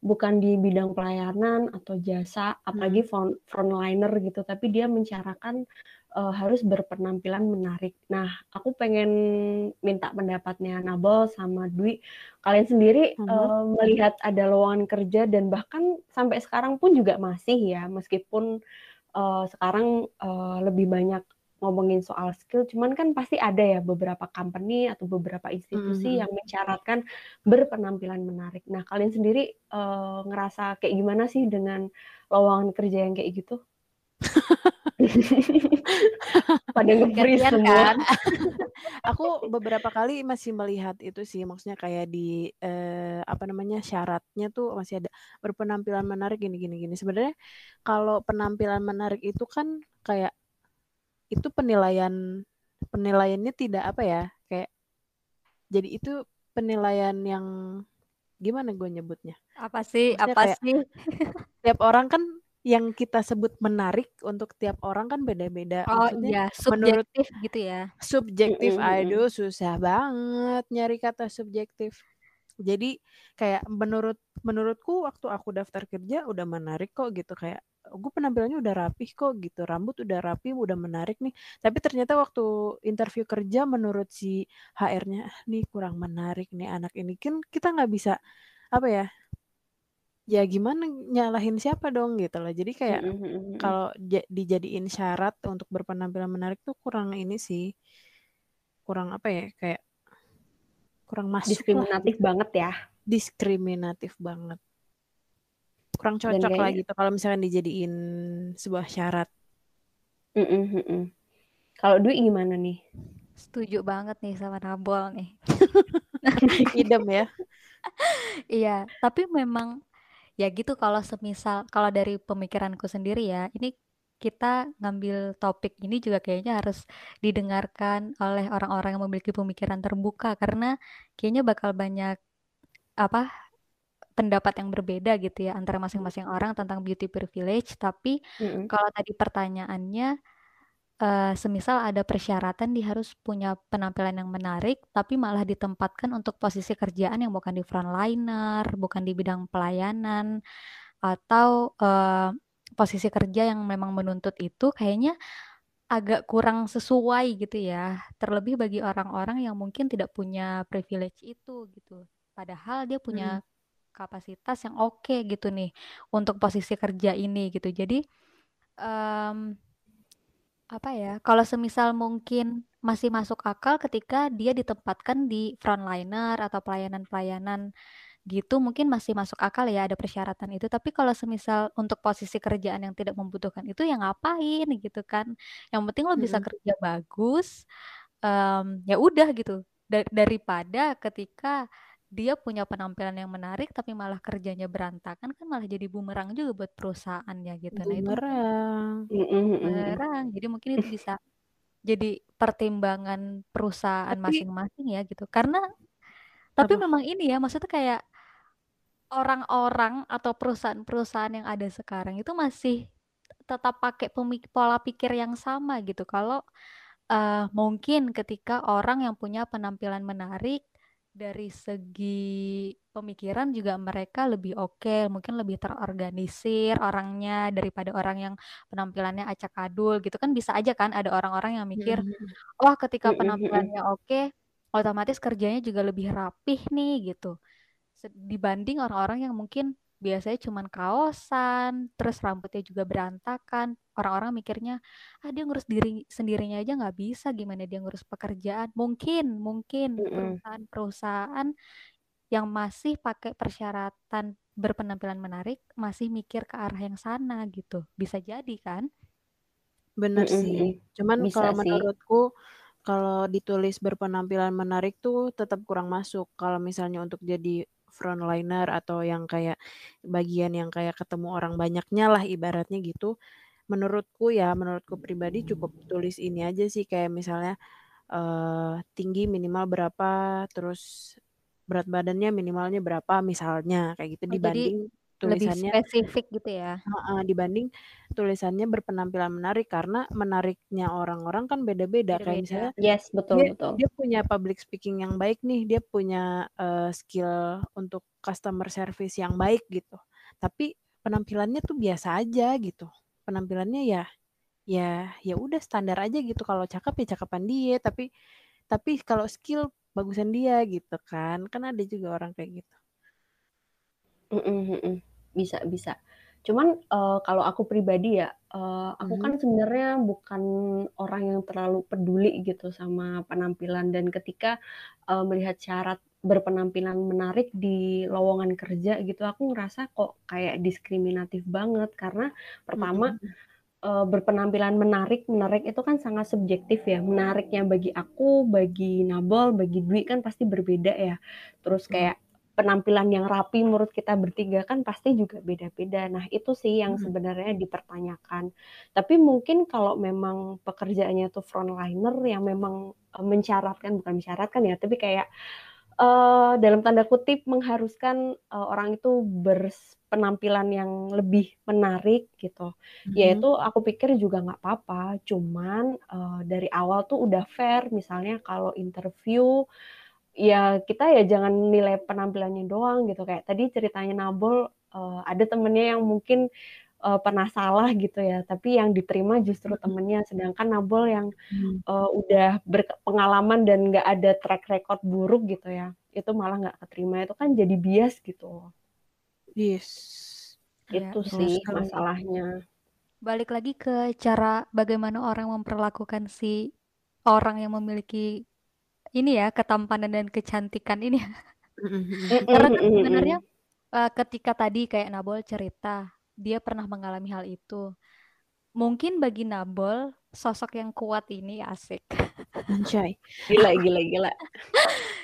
bukan di bidang pelayanan atau jasa, apalagi front, frontliner gitu, tapi dia mensyaratkan eh, harus berpenampilan menarik. Nah, aku pengen minta pendapatnya Nabel sama Dwi. Kalian sendiri Mhm. eh, melihat ada lowongan kerja dan bahkan sampai sekarang pun juga masih ya, meskipun eh, sekarang eh, lebih banyak ngomongin soal skill, cuman kan pasti ada ya beberapa company atau beberapa institusi Mhm. yang mensyaratkan berpenampilan menarik. Nah, kalian sendiri eh, ngerasa kayak gimana sih dengan lowongan kerja yang kayak gitu? Pada nge-freeze semua. kan? aku beberapa kali masih melihat itu sih maksudnya kayak di eh, apa namanya syaratnya tuh masih ada berpenampilan menarik gini gini gini sebenarnya kalau penampilan menarik itu kan kayak itu penilaian penilaiannya tidak apa ya kayak jadi itu penilaian yang gimana gue nyebutnya Apa sih? Maksudnya Apa kayak- sih? tiap orang kan yang kita sebut menarik untuk tiap orang kan beda-beda Oh maksudnya iya, menurut- subjektif gitu ya. subjektif Mm-mm, mm-mm. aduh susah banget nyari kata subjektif jadi kayak menurut menurutku waktu aku daftar kerja udah menarik kok gitu kayak gue penampilannya udah rapih kok gitu. Rambut udah rapi udah menarik nih. Tapi ternyata waktu interview kerja menurut si HR-nya "Ah, nih kurang menarik nih anak ini. Kan kita nggak bisa apa ya ya gimana nyalahin siapa dong gitu loh. Jadi kayak mm-mm. kalau ja- dijadiin syarat untuk berpenampilan menarik tuh kurang ini sih. Kurang apa ya kayak kurang masuk lah diskriminatif banget ya. diskriminatif banget kurang Dan cocok lah gitu kalau misalkan dijadiin sebuah syarat. Kalau Dwi gimana nih? Setuju banget nih sama Nabol nih. idem ya Iya, tapi memang ya gitu kalau semisal kalau dari pemikiranku sendiri ya, ini kita ngambil topik ini juga kayaknya harus didengarkan oleh orang-orang yang memiliki pemikiran terbuka karena kayaknya bakal banyak apa pendapat yang berbeda gitu ya antara masing-masing orang tentang beauty privilege, tapi Mm-mm. kalau tadi pertanyaannya eh, semisal ada persyaratan dia harus punya penampilan yang menarik, tapi malah ditempatkan untuk posisi kerjaan yang bukan di frontliner, bukan di bidang pelayanan, atau eh, posisi kerja yang memang menuntut itu, kayaknya agak kurang sesuai gitu ya. Terlebih bagi orang-orang yang mungkin tidak punya privilege itu gitu. Padahal dia punya kapasitas yang oke gitu nih untuk posisi kerja ini gitu. Jadi em, apa ya? Kalau semisal mungkin masih masuk akal ketika dia ditempatkan di frontliner atau pelayanan-pelayanan gitu mungkin masih masuk akal ya ada persyaratan itu. Tapi kalau semisal untuk posisi kerjaan yang tidak membutuhkan itu ya ngapain gitu kan. Yang penting lo bisa kerja bagus em, ya udah gitu. Da- daripada ketika dia punya penampilan yang menarik tapi malah kerjanya berantakan kan malah jadi bumerang juga buat perusahaannya gitu. Nah itu bumerang. Jadi mungkin itu bisa jadi pertimbangan perusahaan masing-masing ya gitu. Karena tapi Apa? memang ini ya maksudnya kayak orang-orang atau perusahaan-perusahaan yang ada sekarang itu masih tetap pakai pola pikir yang sama gitu. Kalau uh, mungkin ketika orang yang punya penampilan menarik dari segi pemikiran juga mereka lebih oke, okay, mungkin lebih terorganisir orangnya daripada orang yang penampilannya acak adul gitu kan bisa aja kan ada orang-orang yang mikir, wah oh, ketika penampilannya oke, okay, otomatis kerjanya juga lebih rapih nih gitu. Dibanding orang-orang yang mungkin biasanya cuma kaosan, terus rambutnya juga berantakan. Orang-orang mikirnya, ah dia ngurus diri sendirinya aja nggak bisa, gimana dia ngurus pekerjaan? Mungkin, mungkin perusahaan-perusahaan yang masih pakai persyaratan berpenampilan menarik masih mikir ke arah yang sana gitu. Bisa jadi kan? Bener sih. Cuman kalau menurutku kalau ditulis berpenampilan menarik tuh tetap kurang masuk. Kalau misalnya untuk jadi frontliner atau yang kayak bagian yang kayak ketemu orang banyaknya lah ibaratnya gitu. Menurutku ya, menurutku pribadi cukup tulis ini aja sih kayak misalnya uh, tinggi minimal berapa, terus berat badannya minimalnya berapa misalnya kayak gitu oh, dibanding jadi tulisannya lebih spesifik gitu ya. Uh, dibanding tulisannya berpenampilan menarik karena menariknya orang-orang kan beda-beda kayak misalnya yes betul dia, betul. dia punya public speaking yang baik nih dia punya uh, skill untuk customer service yang baik gitu. Tapi penampilannya tuh biasa aja gitu. Penampilannya ya ya ya udah standar aja gitu. Kalau cakep ya cakapan dia tapi tapi kalau skill bagusan dia gitu kan. Kan ada juga orang kayak gitu Mhm Bisa bisa. Cuman, uh, kalau aku pribadi ya, uh, aku kan sebenarnya bukan orang yang terlalu peduli gitu sama penampilan dan ketika, uh, melihat syarat berpenampilan menarik di lowongan kerja gitu, aku ngerasa kok kayak diskriminatif banget. Karena pertama, uh, berpenampilan menarik menarik itu kan sangat subjektif ya, menariknya bagi aku, bagi Nabol, bagi Dwi kan pasti berbeda ya. Terus kayak penampilan yang rapi menurut kita bertiga kan pasti juga beda-beda. Nah, itu sih yang sebenarnya dipertanyakan. Tapi mungkin kalau memang pekerjaannya tuh frontliner yang memang uh, mensyaratkan bukan mensyaratkan ya, tapi kayak uh, dalam tanda kutip mengharuskan uh, orang itu berpenampilan yang lebih menarik gitu. Mm-hmm. Yaitu aku pikir juga nggak apa-apa. Cuman uh, dari awal tuh udah fair. Misalnya kalau interview ya kita ya jangan nilai penampilannya doang gitu. Kayak tadi ceritanya Nabol uh, ada temennya yang mungkin uh, pernah salah gitu ya. Tapi yang diterima justru temennya. Sedangkan Nabol yang uh, udah berpengalaman dan nggak ada track record buruk gitu ya itu malah nggak keterima. Itu kan jadi bias gitu. Yes. Itu ya, sih masalahnya. Balik lagi ke cara bagaimana orang memperlakukan si orang yang memiliki ini ya ketampanan dan kecantikan ini. Karena kan sebenarnya uh, ketika tadi kayak Nabol cerita dia pernah mengalami hal itu. Mungkin bagi Nabol sosok yang kuat ini asik. Anjay. Gila gila gila.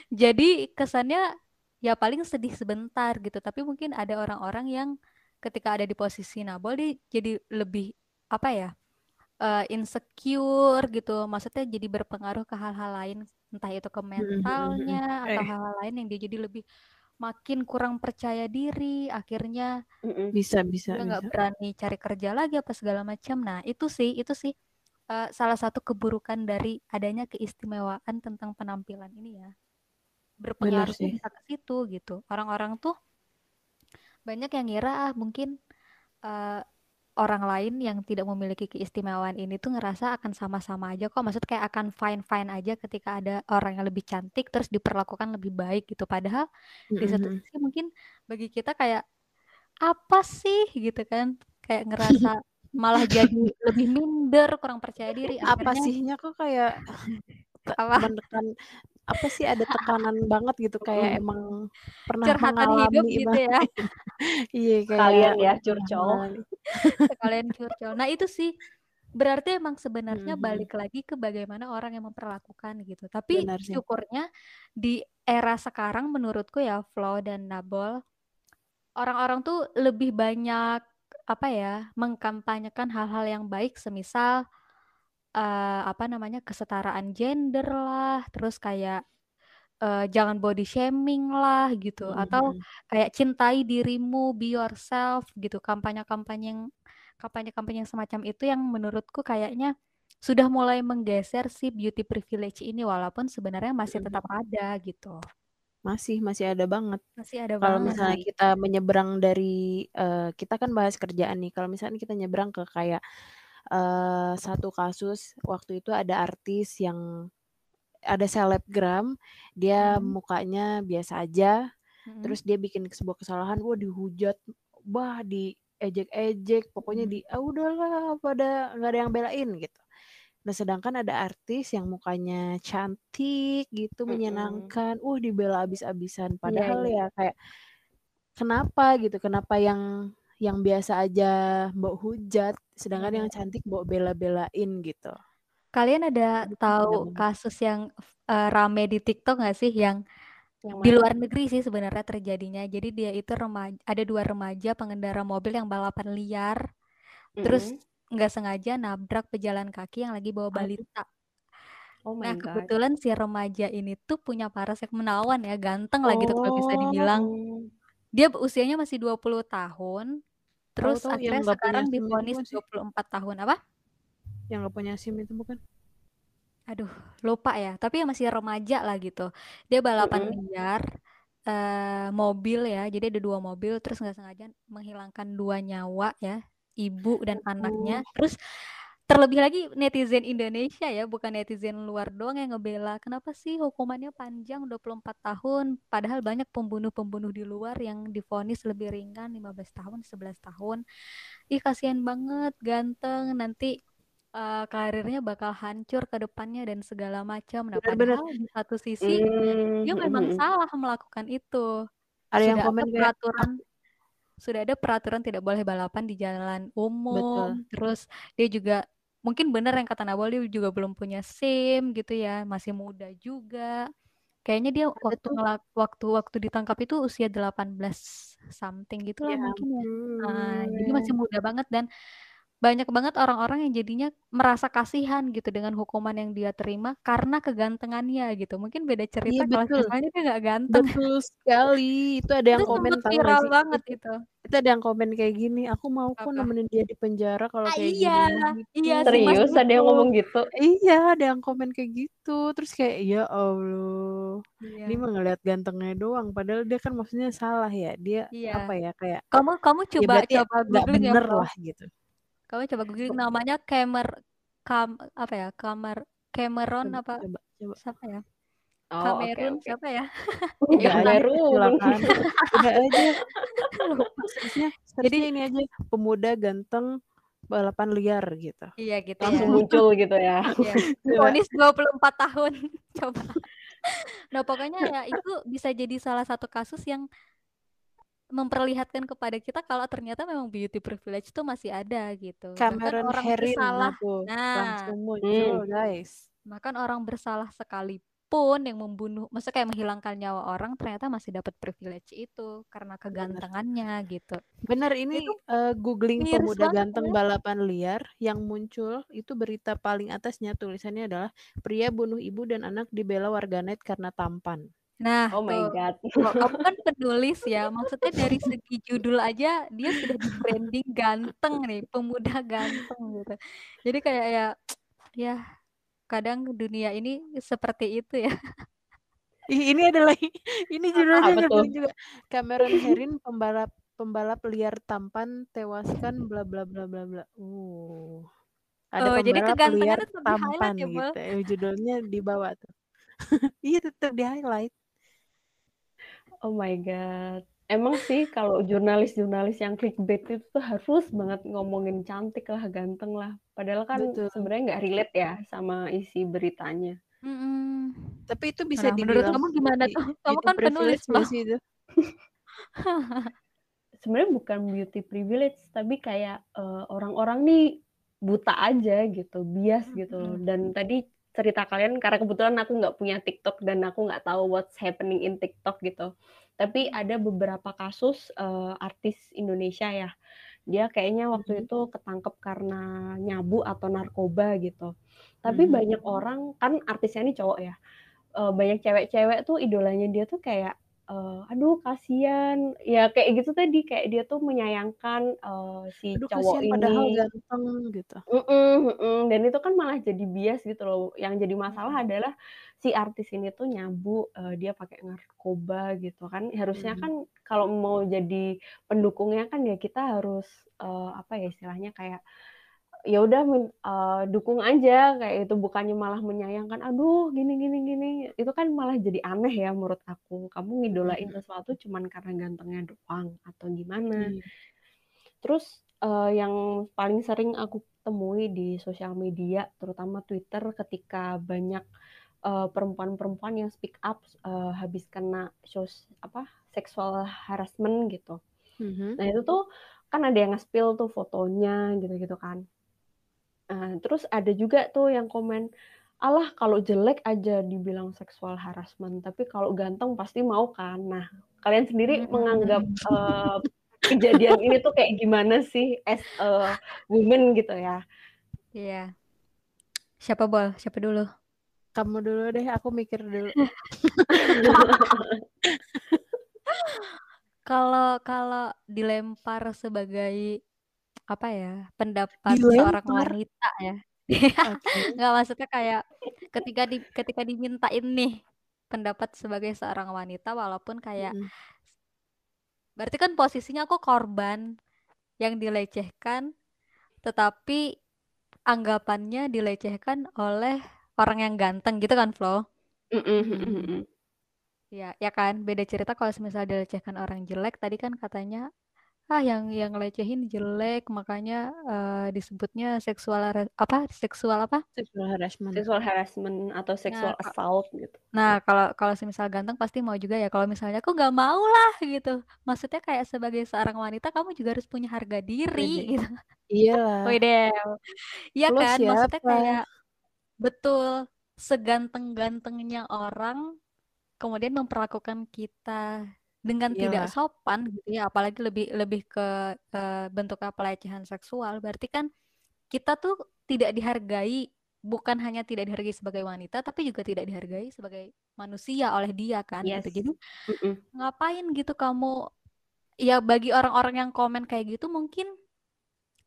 Jadi kesannya ya paling sedih sebentar gitu, tapi mungkin ada orang-orang yang ketika ada di posisi Nabol dia jadi lebih apa ya? uh, insecure gitu. Maksudnya jadi berpengaruh ke hal-hal lain entah itu ke mentalnya atau eh. hal-hal lain yang dia jadi lebih makin kurang percaya diri akhirnya bisa bisa nggak berani cari kerja lagi apa segala macam. Nah itu sih itu sih uh, salah satu keburukan dari adanya keistimewaan tentang penampilan ini ya. Berpengaruh bisa ke situ gitu. Orang-orang tuh banyak yang ngira ah mungkin uh, orang lain yang tidak memiliki keistimewaan ini tuh ngerasa akan sama-sama aja kok. Maksud kayak akan fine-fine aja ketika ada orang yang lebih cantik terus diperlakukan lebih baik gitu. Padahal mm-hmm. di satu sisi mungkin bagi kita kayak apa sih gitu kan? Kayak ngerasa malah jadi lebih minder, kurang percaya diri. Apa sihnya kok kayak apa? menekan apa sih ada tekanan banget gitu kayak emang pernah Curhatan mengalami hidup gitu ya. iya kayak kalian ya curcol. kalian curcol. Nah itu sih berarti emang sebenarnya hmm. balik lagi ke bagaimana orang yang memperlakukan gitu. Tapi syukurnya di era sekarang menurutku ya Flo dan Nabol orang-orang tuh lebih banyak apa ya mengkampanyekan hal-hal yang baik semisal uh, apa namanya kesetaraan gender lah, terus kayak uh, jangan body shaming lah gitu, mm -hmm. atau kayak cintai dirimu, be yourself gitu, kampanye-kampanye yang kampanye-kampanye yang semacam itu yang menurutku kayaknya sudah mulai menggeser si beauty privilege ini walaupun sebenarnya masih tetap ada gitu. Masih, masih ada banget. Masih ada Kalau banget. misalnya kita menyeberang dari uh, kita kan bahas kerjaan nih. Kalau misalnya kita nyeberang ke kayak uh, satu kasus waktu itu ada artis yang ada selebgram, dia hmm. mukanya biasa aja, hmm. terus dia bikin sebuah kesalahan, wah dihujat, wah diejek-ejek, pokoknya hmm. di ah udahlah pada nggak ada yang belain gitu. Nah, sedangkan ada artis yang mukanya cantik gitu, menyenangkan, uh dibela abis-abisan. Iya, Padahal yeah, yeah. ya kayak kenapa gitu? Kenapa yang yang biasa aja mbok hujat, sedangkan yang cantik mbok bela-belain gitu. Kalian ada tahu kasus yang uh, rame di TikTok nggak sih yang yang di luar negeri sih sebenarnya terjadinya. Jadi dia itu remaja, ada dua remaja pengendara mobil yang balapan liar. Terus nggak sengaja nabrak pejalan kaki yang lagi bawa balita. Oh my nah, God. kebetulan si remaja ini tuh punya paras yang menawan ya, ganteng lah gitu kalau bisa dibilang. Oh. Dia usianya masih 20 tahun. Terus Tahu-tahu akhirnya sekarang difonis 24 tahun apa? Yang gak punya SIM itu bukan? Aduh, lupa ya. Tapi ya masih remaja lah gitu. Dia balapan mm -hmm. liar uh, mobil ya. Jadi ada dua mobil terus nggak sengaja menghilangkan dua nyawa ya ibu dan anaknya. Terus terlebih lagi netizen Indonesia ya, bukan netizen luar doang yang ngebela. Kenapa sih hukumannya panjang 24 tahun, padahal banyak pembunuh-pembunuh di luar yang difonis lebih ringan 15 tahun, 11 tahun. Ih kasihan banget, ganteng, nanti uh, karirnya bakal hancur ke depannya dan segala macam. Nah, padahal di satu sisi mm, dia memang mm, salah melakukan itu. Ada Sudah yang komen peraturan sudah ada peraturan tidak boleh balapan di jalan umum. Betul. Terus dia juga mungkin benar yang kata Nabol dia juga belum punya SIM gitu ya, masih muda juga. Kayaknya dia waktu ngelak, waktu waktu ditangkap itu usia 18 something gitu lah ya, mungkin ya. Nah, jadi masih muda banget dan banyak banget orang-orang yang jadinya merasa kasihan gitu dengan hukuman yang dia terima karena kegantengannya gitu. Mungkin beda cerita iya, kalau misalnya dia nggak ganteng. Betul sekali. Itu ada yang itu komen tahu viral banget itu. Itu ada yang komen kayak gini, aku mau kok nemenin dia di penjara kalau ah, kayak iya, gini. Gitu. Iya, serius ada yang ngomong gitu. Iya, ada yang komen kayak gitu. Terus kayak ya Allah. Iya. Dia mah ngeliat gantengnya doang padahal dia kan maksudnya salah ya. Dia iya. apa ya kayak Kamu kamu ya coba ya coba nggak bener ya, lah gitu kamu coba googling namanya Camer Kam apa ya? Kamar Cameron apa? Coba, coba. Siapa ya? Oh, Cameron okay, okay. siapa ya? ya Cameron. Udah aja. Jadi ini aja pemuda ganteng balapan liar gitu. Iya gitu Langsung ya. muncul gitu ya. Iya. Ponis 24 tahun. Coba. Nah, pokoknya ya itu bisa jadi salah satu kasus yang memperlihatkan kepada kita kalau ternyata memang beauty privilege itu masih ada gitu. Cameron orang Herring bersalah. Nah, langsung muncul, hmm. guys. Bahkan orang bersalah sekalipun yang membunuh, maksudnya kayak menghilangkan nyawa orang ternyata masih dapat privilege itu karena kegantengannya Bener. gitu. Bener ini itu, uh, googling pemuda ganteng ya. balapan liar yang muncul itu berita paling atasnya tulisannya adalah pria bunuh ibu dan anak dibela warganet karena tampan. Nah, Oh my tuh. God. kamu kan penulis ya, maksudnya dari segi judul aja dia sudah di-branding ganteng nih, pemuda ganteng gitu. Jadi kayak ya ya kadang dunia ini seperti itu ya. ini adalah ini judulnya Apa juga. Cameron Herrin pembalap pembalap liar tampan tewaskan bla bla bla bla bla. Uh. Ada Oh, jadi pembalap liar tampan ya, gitu. Eh, judulnya di bawah tuh. Iya tetap di highlight. Oh my god. Emang sih kalau jurnalis-jurnalis yang clickbait itu tuh harus banget ngomongin cantik lah, ganteng lah. Padahal kan sebenarnya nggak relate ya sama isi beritanya. Mm-mm. Tapi itu bisa nah, menurut kamu gimana tuh? Kamu kan penulis loh. Itu. sebenarnya bukan beauty privilege, tapi kayak uh, orang-orang nih buta aja gitu, bias gitu. Dan tadi cerita kalian karena kebetulan aku nggak punya TikTok dan aku nggak tahu what's happening in TikTok gitu. Tapi ada beberapa kasus uh, artis Indonesia ya dia kayaknya waktu Mhm. itu ketangkep karena nyabu atau narkoba gitu. Tapi Mhm. banyak orang kan artisnya ini cowok ya, eee, banyak cewek-cewek tuh idolanya dia tuh kayak, eee, "Aduh kasihan," ya kayak gitu tadi, kayak dia tuh menyayangkan, eee, si Aduh cowok kasihan padahal ini. ganteng gitu. Mhm mhm, dan itu kan malah jadi bias gitu loh, yang jadi masalah adalah si artis ini tuh nyabu, eee, dia pakai narkoba gitu kan. Harusnya Mhm. kan kalau mau jadi pendukungnya kan ya kita harus, eee, apa ya istilahnya kayak, ya udah eee, dukung aja kayak itu, bukannya malah menyayangkan, "Aduh gini gini gini," itu kan malah jadi aneh ya menurut aku. Kamu ngidolain Mhm. sesuatu cuman karena gantengnya doang atau gimana. Iya. Terus, eee, yang paling sering aku temui di sosial media, terutama Twitter ketika banyak, eee, perempuan-perempuan yang speak up, eee, habis kena sos apa, sexual harassment gitu. Mhm. Nah itu tuh kan ada yang nge-spill tuh fotonya gitu-gitu kan. Eee, terus ada juga tuh yang komen, "Alah kalau jelek aja dibilang sexual harassment, tapi kalau ganteng pasti mau kan?" Nah, kalian sendiri menganggap, Mhm. eee, kejadian ini tuh kayak gimana sih as a woman gitu ya? Iya. Siapa Bol? Siapa dulu? Kamu dulu deh, aku mikir dulu. Kalau kalau dilempar sebagai, apa ya, pendapat seorang Dilempar? wanita ya. Oke. Nggak, maksudnya kayak ketika di ketika dimintain nih pendapat sebagai seorang wanita walaupun kayak Mhm. berarti kan posisinya aku korban yang dilecehkan, tetapi anggapannya dilecehkan oleh orang yang ganteng gitu kan, Flo? Iya, ya kan? Beda cerita kalau semisal dilecehkan orang jelek, tadi kan katanya, "Ah, yang yang ngelecehin jelek, makanya, eee, disebutnya seksual hara" apa, seksual apa? Sexual harassment. Sexual harassment atau Nah, sexual ka assault gitu. nah, kalau kalau semisal ganteng pasti mau juga ya, kalau misalnya, "Aku nggak mau lah," gitu. Maksudnya kayak sebagai seorang wanita kamu juga harus punya harga diri gitu. Iyalah. Widih. Iya kan? Maksudnya siapa? kayak betul, seganteng-gantengnya orang kemudian memperlakukan kita dengan tidak Iyalah. sopan gitu ya, apalagi lebih lebih ke, eee, bentuknya pelecehan seksual, berarti kan kita tuh tidak dihargai, bukan hanya tidak dihargai sebagai wanita, tapi juga tidak dihargai sebagai manusia oleh dia kan Yes. gitu. Jadi Mhm. ngapain gitu kamu ya bagi orang-orang yang komen kayak gitu mungkin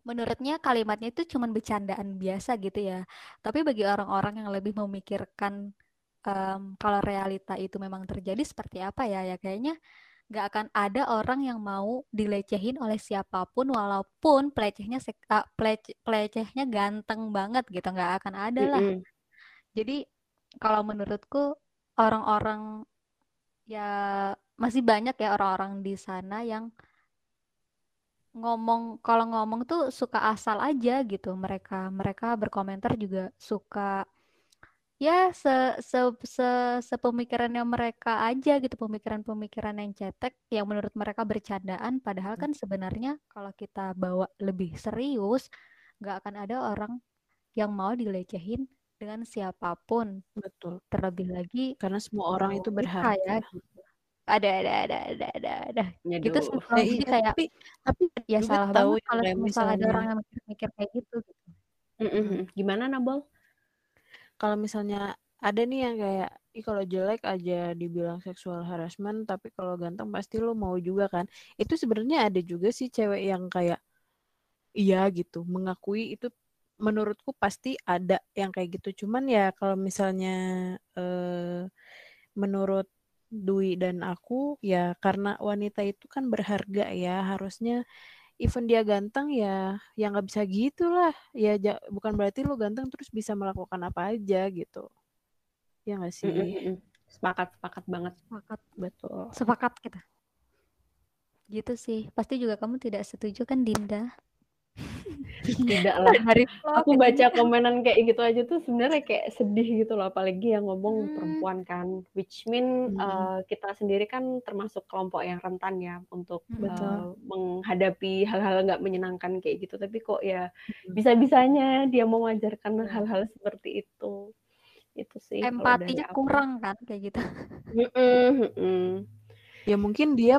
menurutnya kalimatnya itu cuman bercandaan biasa gitu ya. Tapi bagi orang-orang yang lebih memikirkan, mmm, kalau realita itu memang terjadi seperti apa ya, ya kayaknya nggak akan ada orang yang mau dilecehin oleh siapa pun walaupun pelecehnya sek eee, pelece pelecehnya ganteng banget gitu, nggak akan ada lah. Mhm. Jadi kalau menurutku orang-orang ya masih banyak ya orang-orang di sana yang ngomong kalau ngomong tuh suka asal aja gitu mereka. Mereka berkomentar juga suka ya se se se sepemikirannya mereka aja gitu, pemikiran-pemikiran yang cetek yang menurut mereka bercandaan, padahal kan sebenarnya kalau kita bawa lebih serius, nggak akan ada orang yang mau dilecehin dengan siapa pun. Betul. Terlebih lagi Karena semua orang itu wanita ya berharga. gitu. Ada ada ada ada ada ada. Gitu. Ya Jadi iya, kayak tapi tapi ya salah tahu banget kalau semisal ada misalnya orang yang mikir-mikir kayak gitu gitu. Mhm. mhm. Gimana Nabol? Kalau misalnya ada nih yang kayak, "Ih kalau jelek aja dibilang sexual harassment, tapi kalau ganteng pasti lo mau juga kan?" Itu sebenarnya ada juga sih cewek yang kayak iya gitu, mengakui itu menurutku pasti ada yang kayak gitu. Cuman ya kalau misalnya, eee, menurut Dwi dan aku, ya karena wanita itu kan berharga ya, harusnya even dia ganteng ya ya nggak bisa gitu lah. Ya ja bukan berarti lo ganteng terus bisa melakukan apa aja gitu. Iya nggak sih? mhm. Sepakat sepakat banget. Sepakat. Betul. Sepakat kita. Gitu sih. Pasti juga kamu tidak setuju kan, Dinda? Tidak lah. Dari Flo Aku baca Dinda. komenan kayak gitu aja tuh sebenarnya kayak sedih gitu loh, apalagi yang ngomong Hmm. perempuan kan. Which mean, Mhm. eee, kita sendiri kan termasuk kelompok yang rentan ya untuk, eee, menghadapi hal-hal nggak menyenangkan kayak gitu. Tapi kok ya Mhm. bisa-bisanya dia mewajarkan Iya. hal-hal seperti itu. Itu sih Empatinya kurang kan kayak gitu. Mhm mhm. Ya mungkin dia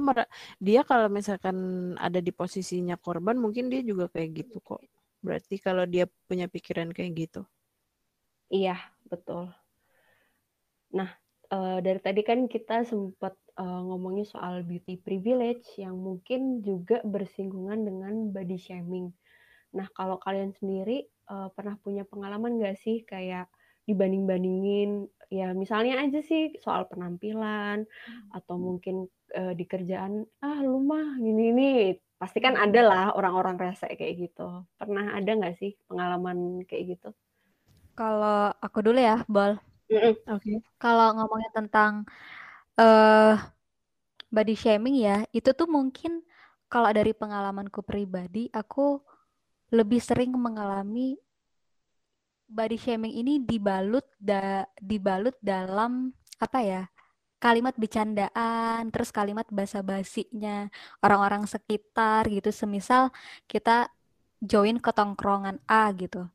dia kalau misalkan ada di posisinya korban mungkin dia juga kayak gitu kok. Berarti kalau dia punya pikiran kayak gitu. Iya, betul. Nah, uh, dari tadi kan kita sempat uh, ngomongin soal beauty privilege yang mungkin juga bersinggungan dengan body shaming. Nah, kalau kalian sendiri uh, pernah punya pengalaman nggak sih kayak dibanding-bandingin ya misalnya aja sih soal penampilan hmm. atau mungkin uh, di kerjaan ah lu mah gini nih pasti kan ada lah orang-orang rese kayak gitu. Pernah ada nggak sih pengalaman kayak gitu? Kalau aku dulu ya bol. Oke. Okay. kalau ngomongin tentang uh, body shaming ya itu tuh mungkin kalau dari pengalamanku pribadi aku lebih sering mengalami body shaming ini dibalut da dibalut dalam apa ya kalimat bercandaan terus kalimat basa-basinya orang-orang sekitar gitu. Semisal kita join ke tongkrongan A gitu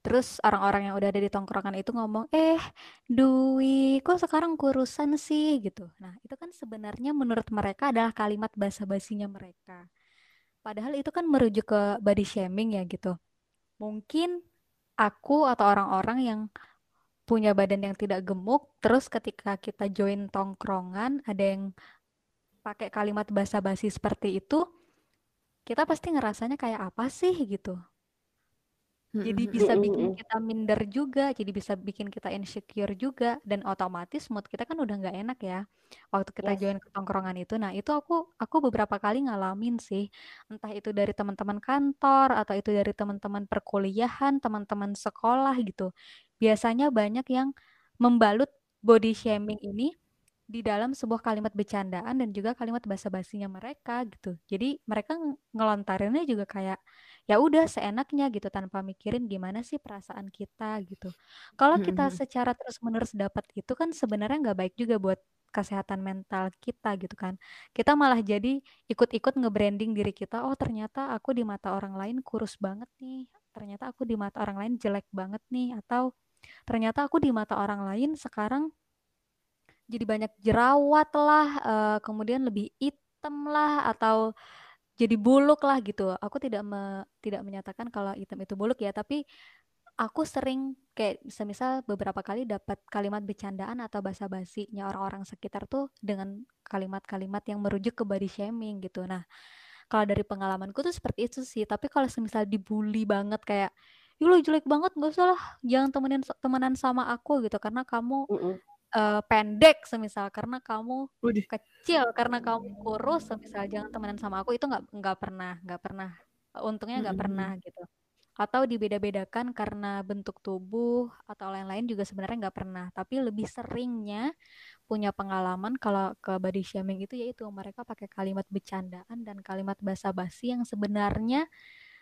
terus orang-orang yang udah ada di tongkrongan itu ngomong eh Dwi kok sekarang kurusan sih? gitu. Nah itu kan sebenarnya menurut mereka adalah kalimat basa-basinya mereka. Padahal itu kan merujuk ke body shaming ya gitu. Mungkin aku atau orang-orang yang punya badan yang tidak gemuk, terus ketika kita join tongkrongan ada yang pakai kalimat basa-basi seperti itu, kita pasti ngerasanya kayak apa sih gitu. Jadi bisa bikin kita minder juga, jadi bisa bikin kita insecure juga, dan otomatis mood kita kan udah nggak enak ya waktu kita yes. join ke tongkrongan itu. Nah itu aku aku beberapa kali ngalamin sih, entah itu dari teman-teman kantor atau itu dari teman-teman perkuliahan, teman-teman sekolah gitu. Biasanya banyak yang membalut body shaming ini di dalam sebuah kalimat bercandaan dan juga kalimat basa-basinya mereka gitu. Jadi mereka ngelontarinnya juga kayak ya udah seenaknya gitu tanpa mikirin gimana sih perasaan kita gitu. Kalau kita secara terus-menerus dapat itu kan sebenarnya nggak baik juga buat kesehatan mental kita gitu kan. Kita malah jadi ikut-ikut nge-branding diri kita, oh ternyata aku di mata orang lain kurus banget nih. Ternyata aku di mata orang lain jelek banget nih atau ternyata aku di mata orang lain sekarang jadi banyak jerawat lah, uh, kemudian lebih hitam lah atau jadi buluk lah gitu. Aku tidak me, tidak menyatakan kalau hitam itu buluk ya, tapi aku sering kayak semisal beberapa kali dapat kalimat bercandaan atau basa-basinya orang-orang sekitar tuh dengan kalimat-kalimat yang merujuk ke body shaming gitu. Nah, kalau dari pengalamanku tuh seperti itu sih. Tapi kalau semisal dibully banget kayak, "Ih, lo jelek banget, gak usah lah, jangan temenin temenan sama aku gitu karena kamu uh -uh uh, pendek semisal karena kamu Udih. kecil karena kamu kurus semisal jangan temenan sama aku itu nggak nggak pernah nggak pernah untungnya nggak hmm. pernah gitu atau dibeda-bedakan karena bentuk tubuh atau lain-lain juga sebenarnya nggak pernah tapi lebih seringnya punya pengalaman kalau ke body shaming itu yaitu mereka pakai kalimat bercandaan dan kalimat basa-basi yang sebenarnya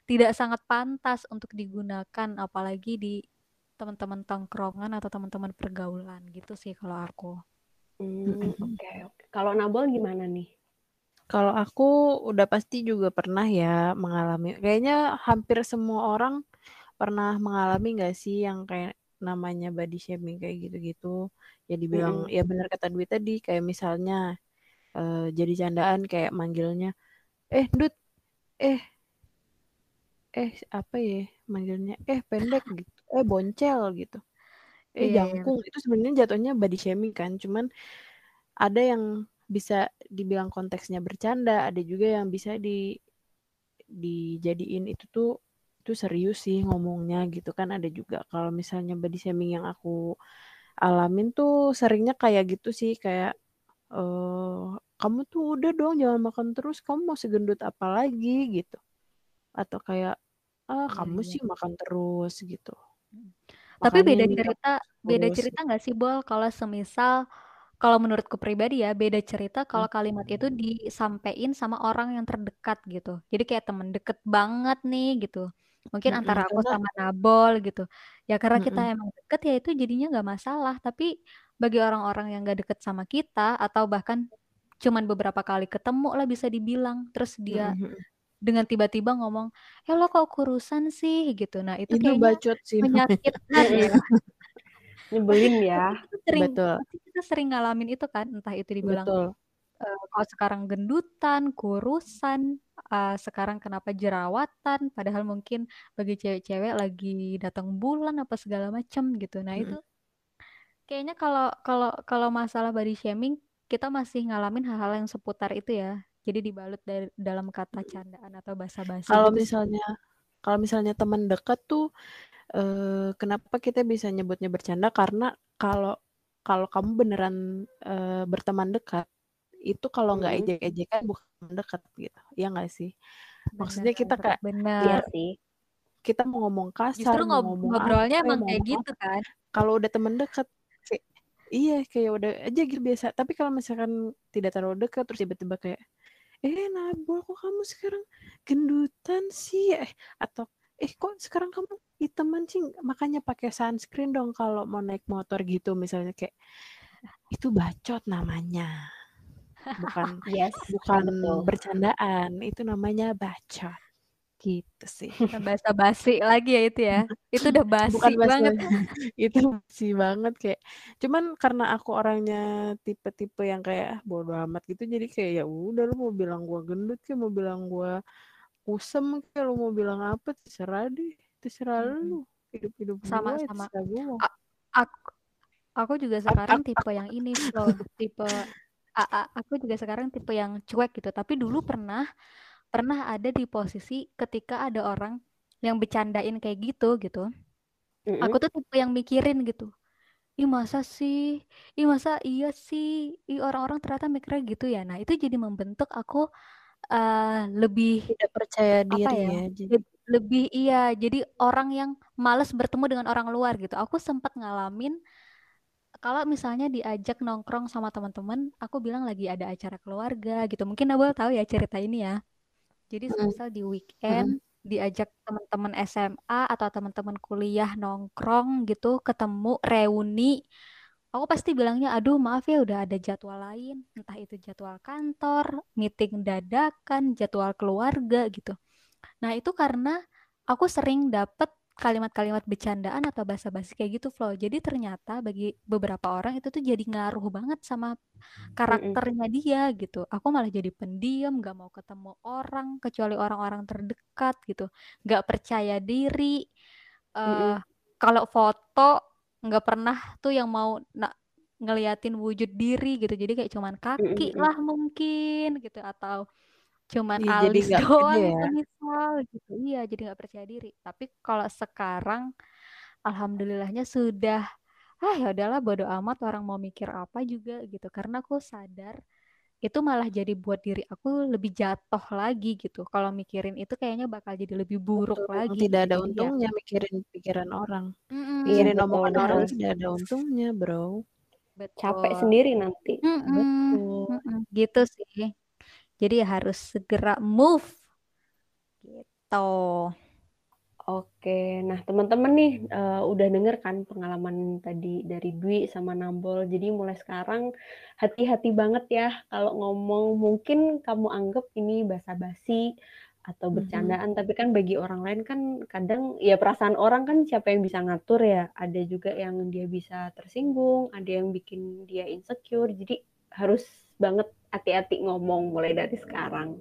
tidak sangat pantas untuk digunakan apalagi di teman-teman tongkrongan atau teman-teman pergaulan gitu sih kalau aku. Hmm, oke okay, Okay. Kalau Nabol gimana nih? Kalau aku udah pasti juga pernah ya mengalami. Kayaknya hampir semua orang pernah mengalami nggak sih yang kayak namanya body shaming kayak gitu-gitu. Ya dibilang hmm. ya benar kata Dwi tadi kayak misalnya uh, jadi candaan kayak manggilnya eh Dut eh eh apa ya manggilnya eh pendek gitu eh boncel gitu. Eh yeah, iya, jangkung. Yeah. itu sebenarnya jatuhnya body shaming kan cuman ada yang bisa dibilang konteksnya bercanda ada juga yang bisa di dijadiin itu tuh itu serius sih ngomongnya gitu kan. Ada juga kalau misalnya body shaming yang aku alamin tuh seringnya kayak gitu sih kayak uh, kamu tuh udah dong jangan makan terus kamu mau segendut apa lagi? gitu. Atau kayak ah kamu iya. sih makan terus gitu tapi beda cerita beda cerita nggak sih Bol? Kalau semisal kalau menurutku pribadi ya beda cerita kalau hmm. kalimat itu disampaikan sama orang yang terdekat gitu. Jadi kayak temen deket banget nih gitu. Mungkin hmm, antara aku sama Nabol gitu. Ya karena kita hmm. emang deket ya itu jadinya nggak masalah. Tapi bagi orang-orang yang nggak deket sama kita atau bahkan cuman beberapa kali ketemu lah bisa dibilang terus dia dengan tiba-tiba ngomong, "Eh lo kok kurusan sih?" gitu. Nah, itu, itu bacot sih. menyakitkan ya. Nyebelin ya. sering Betul. kita sering ngalamin itu kan, entah itu dibilang Betul. uh, kalau sekarang gendutan, kurusan, uh, sekarang kenapa jerawatan, padahal mungkin bagi cewek-cewek lagi datang bulan apa segala macam gitu. Nah, hmm. itu kayaknya kalau kalau kalau masalah body shaming kita masih ngalamin hal-hal yang seputar itu ya. Jadi dibalut dari dalam kata candaan atau basa-basi. Kalau gitu misalnya kalau misalnya teman dekat tuh eh, kenapa kita bisa nyebutnya bercanda? Karena kalau kalau kamu beneran uh, berteman dekat itu kalau nggak hmm. ejek-ejekan bukan dekat gitu. Ya nggak sih? Maksudnya kita kayak benar ya, sih. Kita mau ngomong kasar Justru ngob mau ngomong ngobrolnya apa, emang kayak gitu kan. Kalau udah temen dekat kayak, iya kayak udah aja gitu biasa. Tapi kalau misalkan tidak terlalu dekat terus tiba-tiba kayak eh Nabol kok kamu sekarang gendutan sih? Eh atau eh kok sekarang kamu hitam mancing makanya pakai sunscreen dong kalau mau naik motor gitu misalnya kayak itu bacot namanya. Bukan yes, bukan betul. bercandaan itu namanya bacot gitu sih bahasa basi lagi ya itu ya. Itu udah basi bukan banget. itu basi banget kayak cuman karena aku orangnya tipe-tipe yang kayak ah, bodoh amat gitu jadi kayak ya udah lu mau bilang gua gendut kayak mau bilang gua kusem kayak lu mau bilang apa terserah deh terserah hmm. lu. Hidup hidup sama gue, sama. aku aku juga sekarang tipe yang ini loh tipe a, a, aku juga sekarang tipe yang cuek gitu. Tapi dulu pernah pernah ada di posisi ketika ada orang yang bercandain kayak gitu gitu. Mm-hmm. aku tuh tipe yang mikirin gitu ih masa sih? Ih masa iya sih? Ih orang-orang ternyata mikirnya gitu ya. Nah itu jadi membentuk aku uh, lebih tidak percaya diri apa ya, ya jadi... lebih iya jadi orang yang males bertemu dengan orang luar gitu. Aku sempat ngalamin kalau misalnya diajak nongkrong sama teman-teman aku bilang lagi ada acara keluarga gitu. Mungkin Nabel tahu ya cerita ini ya jadi misal di weekend hmm. diajak teman-teman SMA atau teman-teman kuliah nongkrong gitu ketemu reuni aku pasti bilangnya aduh maaf ya udah ada jadwal lain. Entah itu jadwal kantor meeting dadakan jadwal keluarga gitu. Nah itu karena aku sering dapet kalimat-kalimat bercandaan atau basa-basi kayak gitu flow jadi ternyata bagi beberapa orang itu tuh jadi ngaruh banget sama karakternya dia gitu. Aku malah jadi pendiam gak mau ketemu orang kecuali orang-orang terdekat gitu. Gak percaya diri. Uh, kalau foto nggak pernah tuh yang mau nak ngeliatin wujud diri gitu. Jadi kayak cuman kaki lah mungkin gitu atau cuman ya, alis doang ya. misal gitu iya jadi nggak percaya diri tapi kalau sekarang alhamdulillahnya sudah ah ya udahlah bodo amat orang mau mikir apa juga gitu karena aku sadar itu malah jadi buat diri aku lebih jatuh lagi gitu. Kalau mikirin itu kayaknya bakal jadi lebih buruk Betul, lagi. Tidak ada gitu, untungnya ya. mikirin pikiran orang. Mm-mm. Mikirin Betul, omongan betul. orang tidak ada untungnya, bro. Betul. Capek sendiri nanti. Mm-mm. Betul. Mm-mm. Gitu sih. Jadi harus segera move. Gitu. Oke, nah teman-teman nih uh, udah denger kan pengalaman tadi dari Dwi sama Nambol. Jadi mulai sekarang hati-hati banget ya kalau ngomong mungkin kamu anggap ini basa-basi atau bercandaan, mm-hmm. tapi kan bagi orang lain kan kadang ya perasaan orang kan siapa yang bisa ngatur ya. Ada juga yang dia bisa tersinggung, ada yang bikin dia insecure. Jadi harus banget hati-hati ngomong mulai dari sekarang.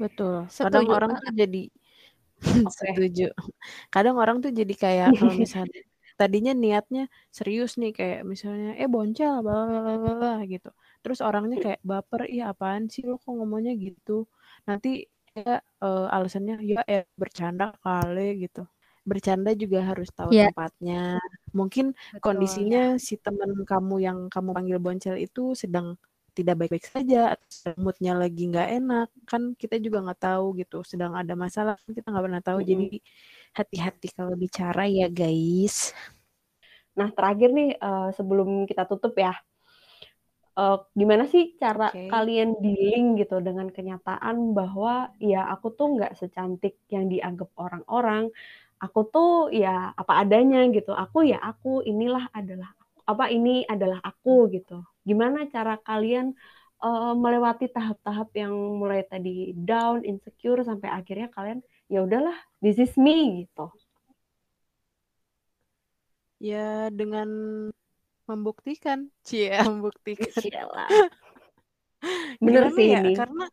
Betul. Kadang orang tuh jadi Okay. Setuju. Kadang orang tuh jadi kayak kalau misalnya tadinya niatnya serius nih kayak misalnya eh boncel bla gitu. Terus orangnya kayak baper, "Iya apaan sih lo kok ngomongnya gitu?" Nanti ya uh, alasannya ya eh bercanda kali gitu. Bercanda juga harus tahu yeah. tempatnya. Mungkin Betul, kondisinya ya. si teman kamu yang kamu panggil boncel itu sedang tidak baik-baik saja moodnya lagi nggak enak kan kita juga nggak tahu gitu sedang ada masalah kita nggak pernah tahu mm -hmm. jadi hati-hati kalau bicara ya guys nah terakhir nih uh, sebelum kita tutup ya uh, gimana sih cara okay. kalian dealing gitu dengan kenyataan bahwa ya aku tuh nggak secantik yang dianggap orang-orang aku tuh ya apa adanya gitu aku ya aku inilah adalah apa ini adalah aku gitu. Gimana cara kalian uh, melewati tahap-tahap yang mulai tadi down, insecure sampai akhirnya kalian ya udahlah, this is me gitu. Ya dengan membuktikan, cia membuktikan. Cialah. Bener sih ya? ini. Karena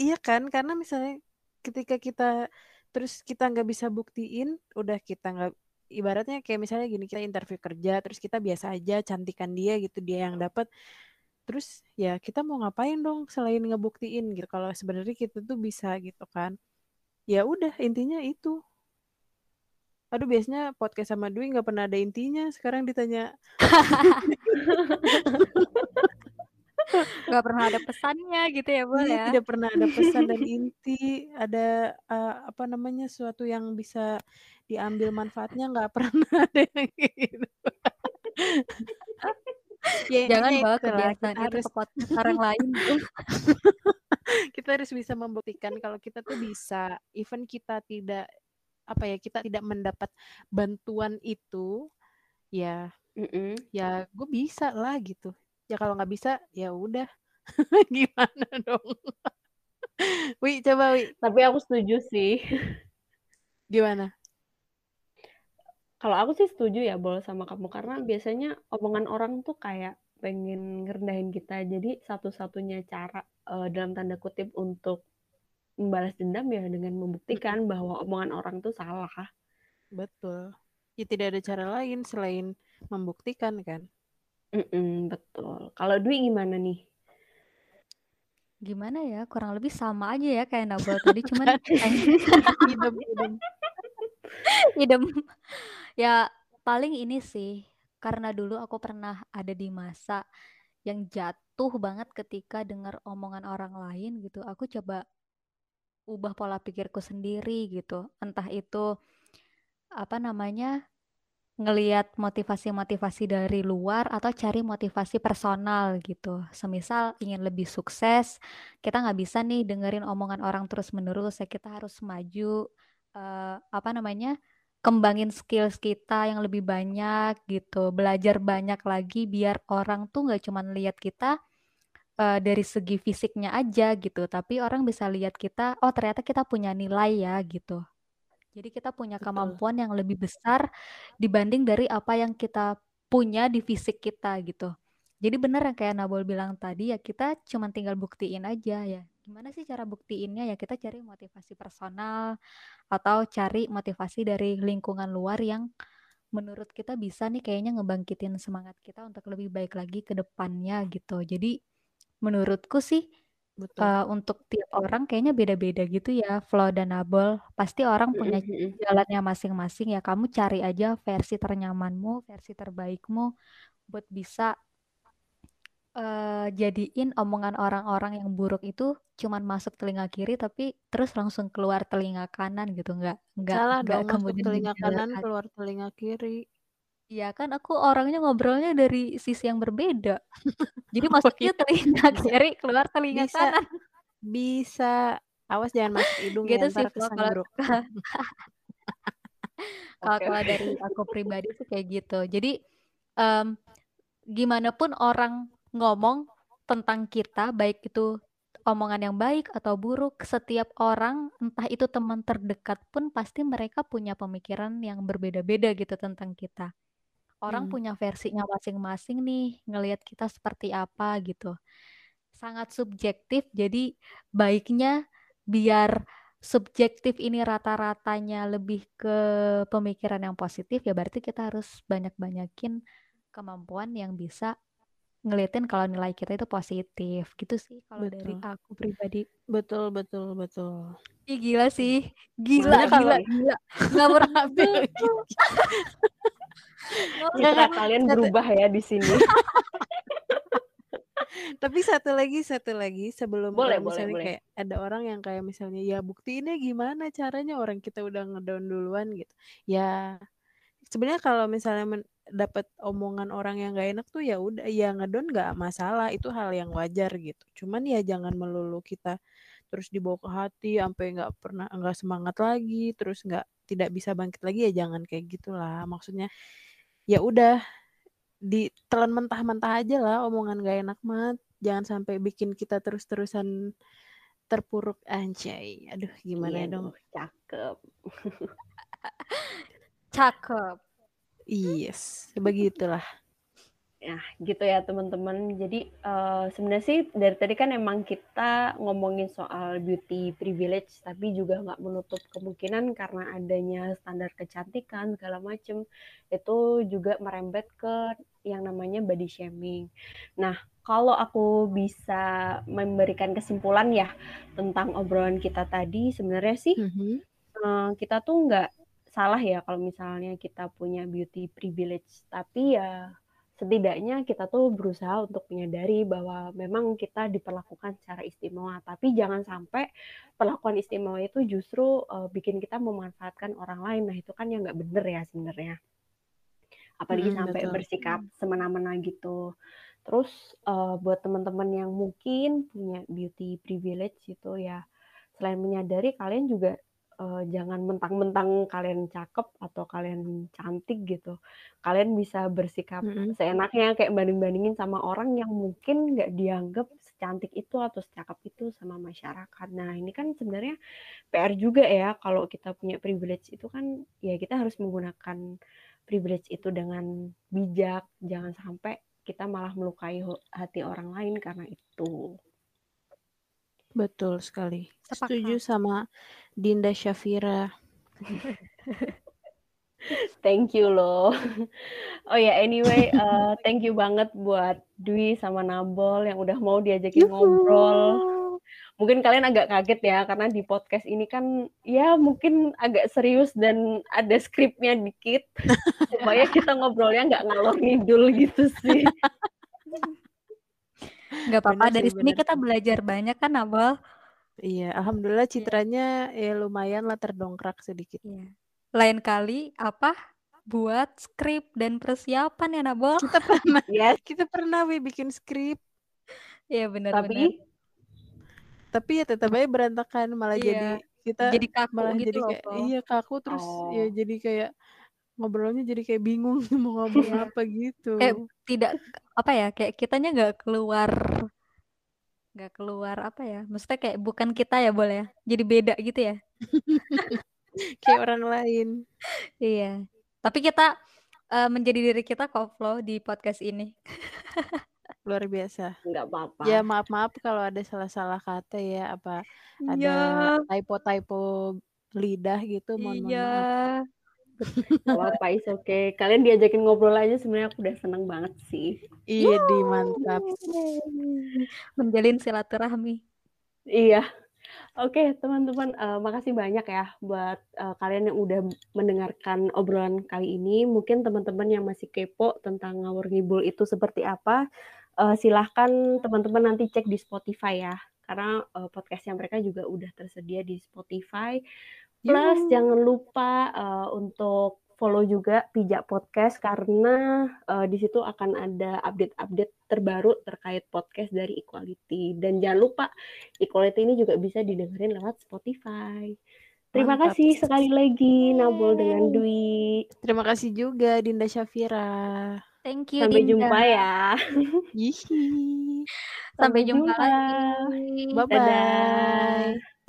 iya kan? Karena misalnya ketika kita terus kita nggak bisa buktiin, udah kita nggak ibaratnya kayak misalnya gini kita interview kerja terus kita biasa aja cantikan dia gitu dia yang dapat terus ya kita mau ngapain dong selain ngebuktiin gitu kalau sebenarnya kita tuh bisa gitu kan. Ya udah intinya itu. Aduh biasanya podcast sama Dwi nggak pernah ada intinya sekarang ditanya. Nggak pernah ada pesannya gitu ya Bu Iya, ya. tidak pernah ada pesan dan inti ada uh, apa namanya suatu yang bisa diambil manfaatnya nggak pernah ada yang gitu. Ya jangan bawa kebiasaan kita itu harus ke podcast orang lain kita harus bisa membuktikan kalau kita tuh bisa even kita tidak apa ya kita tidak mendapat bantuan itu ya Mm-mm. ya gue bisa lah gitu. Ya kalau nggak bisa ya udah. Gimana dong? Wi coba Wi. Tapi aku setuju sih. gimana Kalau aku sih setuju ya Bol sama kamu karena biasanya omongan orang tuh kayak pengen ngerendahin kita. Jadi satu-satunya cara eh, dalam tanda kutip untuk membalas dendam ya dengan membuktikan bahwa omongan orang tuh salah. betul ya tidak ada cara lain selain membuktikan kan Mm-mm, betul. Kalau Dwi gimana nih? gimana ya kurang lebih sama aja ya kayak Nabol tadi cuman idem idem idem ya paling ini sih karena dulu aku pernah ada di masa yang jatuh banget ketika dengar omongan orang lain gitu aku coba ubah pola pikirku sendiri gitu entah itu apa namanya ngeliat motivasi-motivasi dari luar atau cari motivasi personal gitu. Semisal ingin lebih sukses, kita nggak bisa nih dengerin omongan orang terus-menerus. Ya kita harus maju, eh, apa namanya, kembangin skills kita yang lebih banyak gitu. Belajar banyak lagi biar orang tuh nggak cuman lihat kita eh, dari segi fisiknya aja gitu, tapi orang bisa lihat kita, oh ternyata kita punya nilai ya gitu. Jadi kita punya Betul. kemampuan yang lebih besar dibanding dari apa yang kita punya di fisik kita gitu. Jadi benar yang kayak Nabol bilang tadi ya kita cuma tinggal buktiin aja ya. Gimana sih cara buktiinnya ya kita cari motivasi personal atau cari motivasi dari lingkungan luar yang menurut kita bisa nih kayaknya ngebangkitin semangat kita untuk lebih baik lagi ke depannya gitu. Jadi menurutku sih betul uh, untuk tiap orang kayaknya beda-beda gitu ya, Flo dan Nabol. Pasti orang punya jalannya masing-masing ya. Kamu cari aja versi ternyamanmu, versi terbaikmu buat bisa uh, jadiin omongan orang-orang yang buruk itu cuman masuk telinga kiri tapi terus langsung keluar telinga kanan gitu. Nggak nggak salah nggak dong masuk kemudian telinga kanan keluar telinga kiri Iya kan aku orangnya ngobrolnya dari sisi yang berbeda. Jadi oh masuknya iya telinga bisa kiri, keluar telinga bisa kanan. bisa awas jangan masuk hidung ya Gitu sih ntar Flo kalau kalau Oke, kalau oke. dari aku pribadi sih kayak gitu. Jadi em, gimana pun orang ngomong tentang kita, baik itu omongan yang baik atau buruk, setiap orang, entah itu teman terdekat pun pasti mereka punya pemikiran yang berbeda-beda gitu tentang kita. Orang Hmm, punya versinya masing-masing nih, ngelihat kita seperti apa gitu. Sangat subjektif, jadi baiknya biar subjektif ini rata-ratanya lebih ke pemikiran yang positif, ya berarti kita harus banyak-banyakin kemampuan yang bisa ngeliatin kalau nilai kita itu positif. Gitu sih kalau dari aku pribadi. betul betul betul Ih gila sih, gila, gila, gila. Nggak pernah Gitu. Citra kan? kalian berubah ya di sini. Tapi satu lagi, satu lagi sebelum Boleh, boleh, misalnya boleh. kayak ada orang yang kayak misalnya ya buktiinnya gimana caranya orang kita udah ngedown duluan gitu. Ya sebenarnya kalau misalnya men- dapat omongan orang yang gak enak tuh ya udah ya ngedown nggak masalah itu hal yang wajar gitu. Cuman ya jangan melulu kita terus dibawa ke hati sampai nggak pernah nggak semangat lagi terus nggak tidak bisa bangkit lagi ya jangan kayak gitulah maksudnya ya udah ditelan mentah-mentah aja lah omongan gak enak mat jangan sampai bikin kita terus-terusan terpuruk anjay aduh gimana Iya dong dong, cakep. cakep. Yes begitulah Nah, gitu ya teman-teman. Jadi uh, sebenarnya sih dari tadi kan emang kita ngomongin soal beauty privilege, tapi juga nggak menutup kemungkinan karena adanya standar kecantikan segala macem itu juga merembet ke yang namanya body shaming. Nah, kalau aku bisa memberikan kesimpulan ya tentang obrolan kita tadi, sebenarnya sih mm -hmm. uh, kita tuh nggak salah ya kalau misalnya kita punya beauty privilege, tapi ya setidaknya kita tuh berusaha untuk menyadari bahwa memang kita diperlakukan secara istimewa, tapi jangan sampai perlakuan istimewa itu justru uh, bikin kita memanfaatkan orang lain. Nah itu kan yang nggak bener ya sebenarnya. Apalagi hmm, sampai betul. bersikap semena-mena gitu. Terus uh, buat teman-teman yang mungkin punya beauty privilege itu ya, selain menyadari kalian juga uh, jangan mentang-mentang kalian cakep atau kalian cantik gitu. Kalian bisa bersikap mm-hmm. seenaknya kayak banding-bandingin sama orang yang mungkin nggak dianggap secantik itu atau secakep itu sama masyarakat. Nah, ini kan sebenarnya PR juga ya kalau kita punya privilege itu kan ya kita harus menggunakan privilege itu dengan bijak, jangan sampai kita malah melukai hati orang lain karena itu. Betul sekali. Sepakat. Setuju sama Dinda Syafira. thank you loh. Oh ya, yeah, anyway, uh, thank you banget buat Dwi sama Nabol yang udah mau diajakin Yuhu. ngobrol. Mungkin kalian agak kaget ya, karena di podcast ini kan ya mungkin agak serius dan ada skripnya dikit. Supaya kita ngobrolnya nggak ngalor ngidul gitu sih. Nggak apa-apa, dari sini kita belajar banyak kan, Abel? Iya, alhamdulillah iya. citranya ya lumayan lah terdongkrak sedikit. Iya. Lain kali apa? Buat skrip dan persiapan ya, Nabol? Kita pernah, ya, kita pernah we bikin skrip. Iya benar Tapi, tapi ya tetap aja berantakan malah iya. jadi kita jadi kaku malah gitu jadi loh, kayak iya kaku terus ya oh. ya jadi kayak ngobrolnya jadi kayak bingung mau ngomong apa gitu. Kayak tidak apa ya kayak kitanya nggak keluar nggak keluar apa ya maksudnya kayak bukan kita ya boleh ya jadi beda gitu ya kayak orang lain iya tapi kita uh, menjadi diri kita kok Flo di podcast ini luar biasa nggak apa-apa ya maaf maaf kalau ada salah-salah kata ya apa ada ya. typo typo lidah gitu -mohon iya. maaf Gak apa-apa, is oke. Okay. Kalian diajakin ngobrol aja sebenarnya aku udah seneng banget sih. Iya, di mantap. Menjalin silaturahmi. Iya. Oke, okay, teman-teman, uh, makasih banyak ya buat uh, kalian yang udah mendengarkan obrolan kali ini. Mungkin teman-teman yang masih kepo tentang ngawur ngibul itu seperti apa, uh, silahkan teman-teman nanti cek di Spotify ya. Karena uh, podcastnya mereka juga udah tersedia di Spotify. Plus Yuh. jangan lupa uh, untuk follow juga Pijak Podcast karena uh, di situ akan ada update-update terbaru terkait podcast dari Equality. Dan jangan lupa Equality ini juga bisa didengerin lewat Spotify. Terima Mantap. kasih sekali lagi Nabol dengan Dwi. Terima kasih juga Dinda Syafira. Thank you Sampai Dinda. jumpa ya. Sampai, Sampai jumpa, jumpa lagi. Bye bye.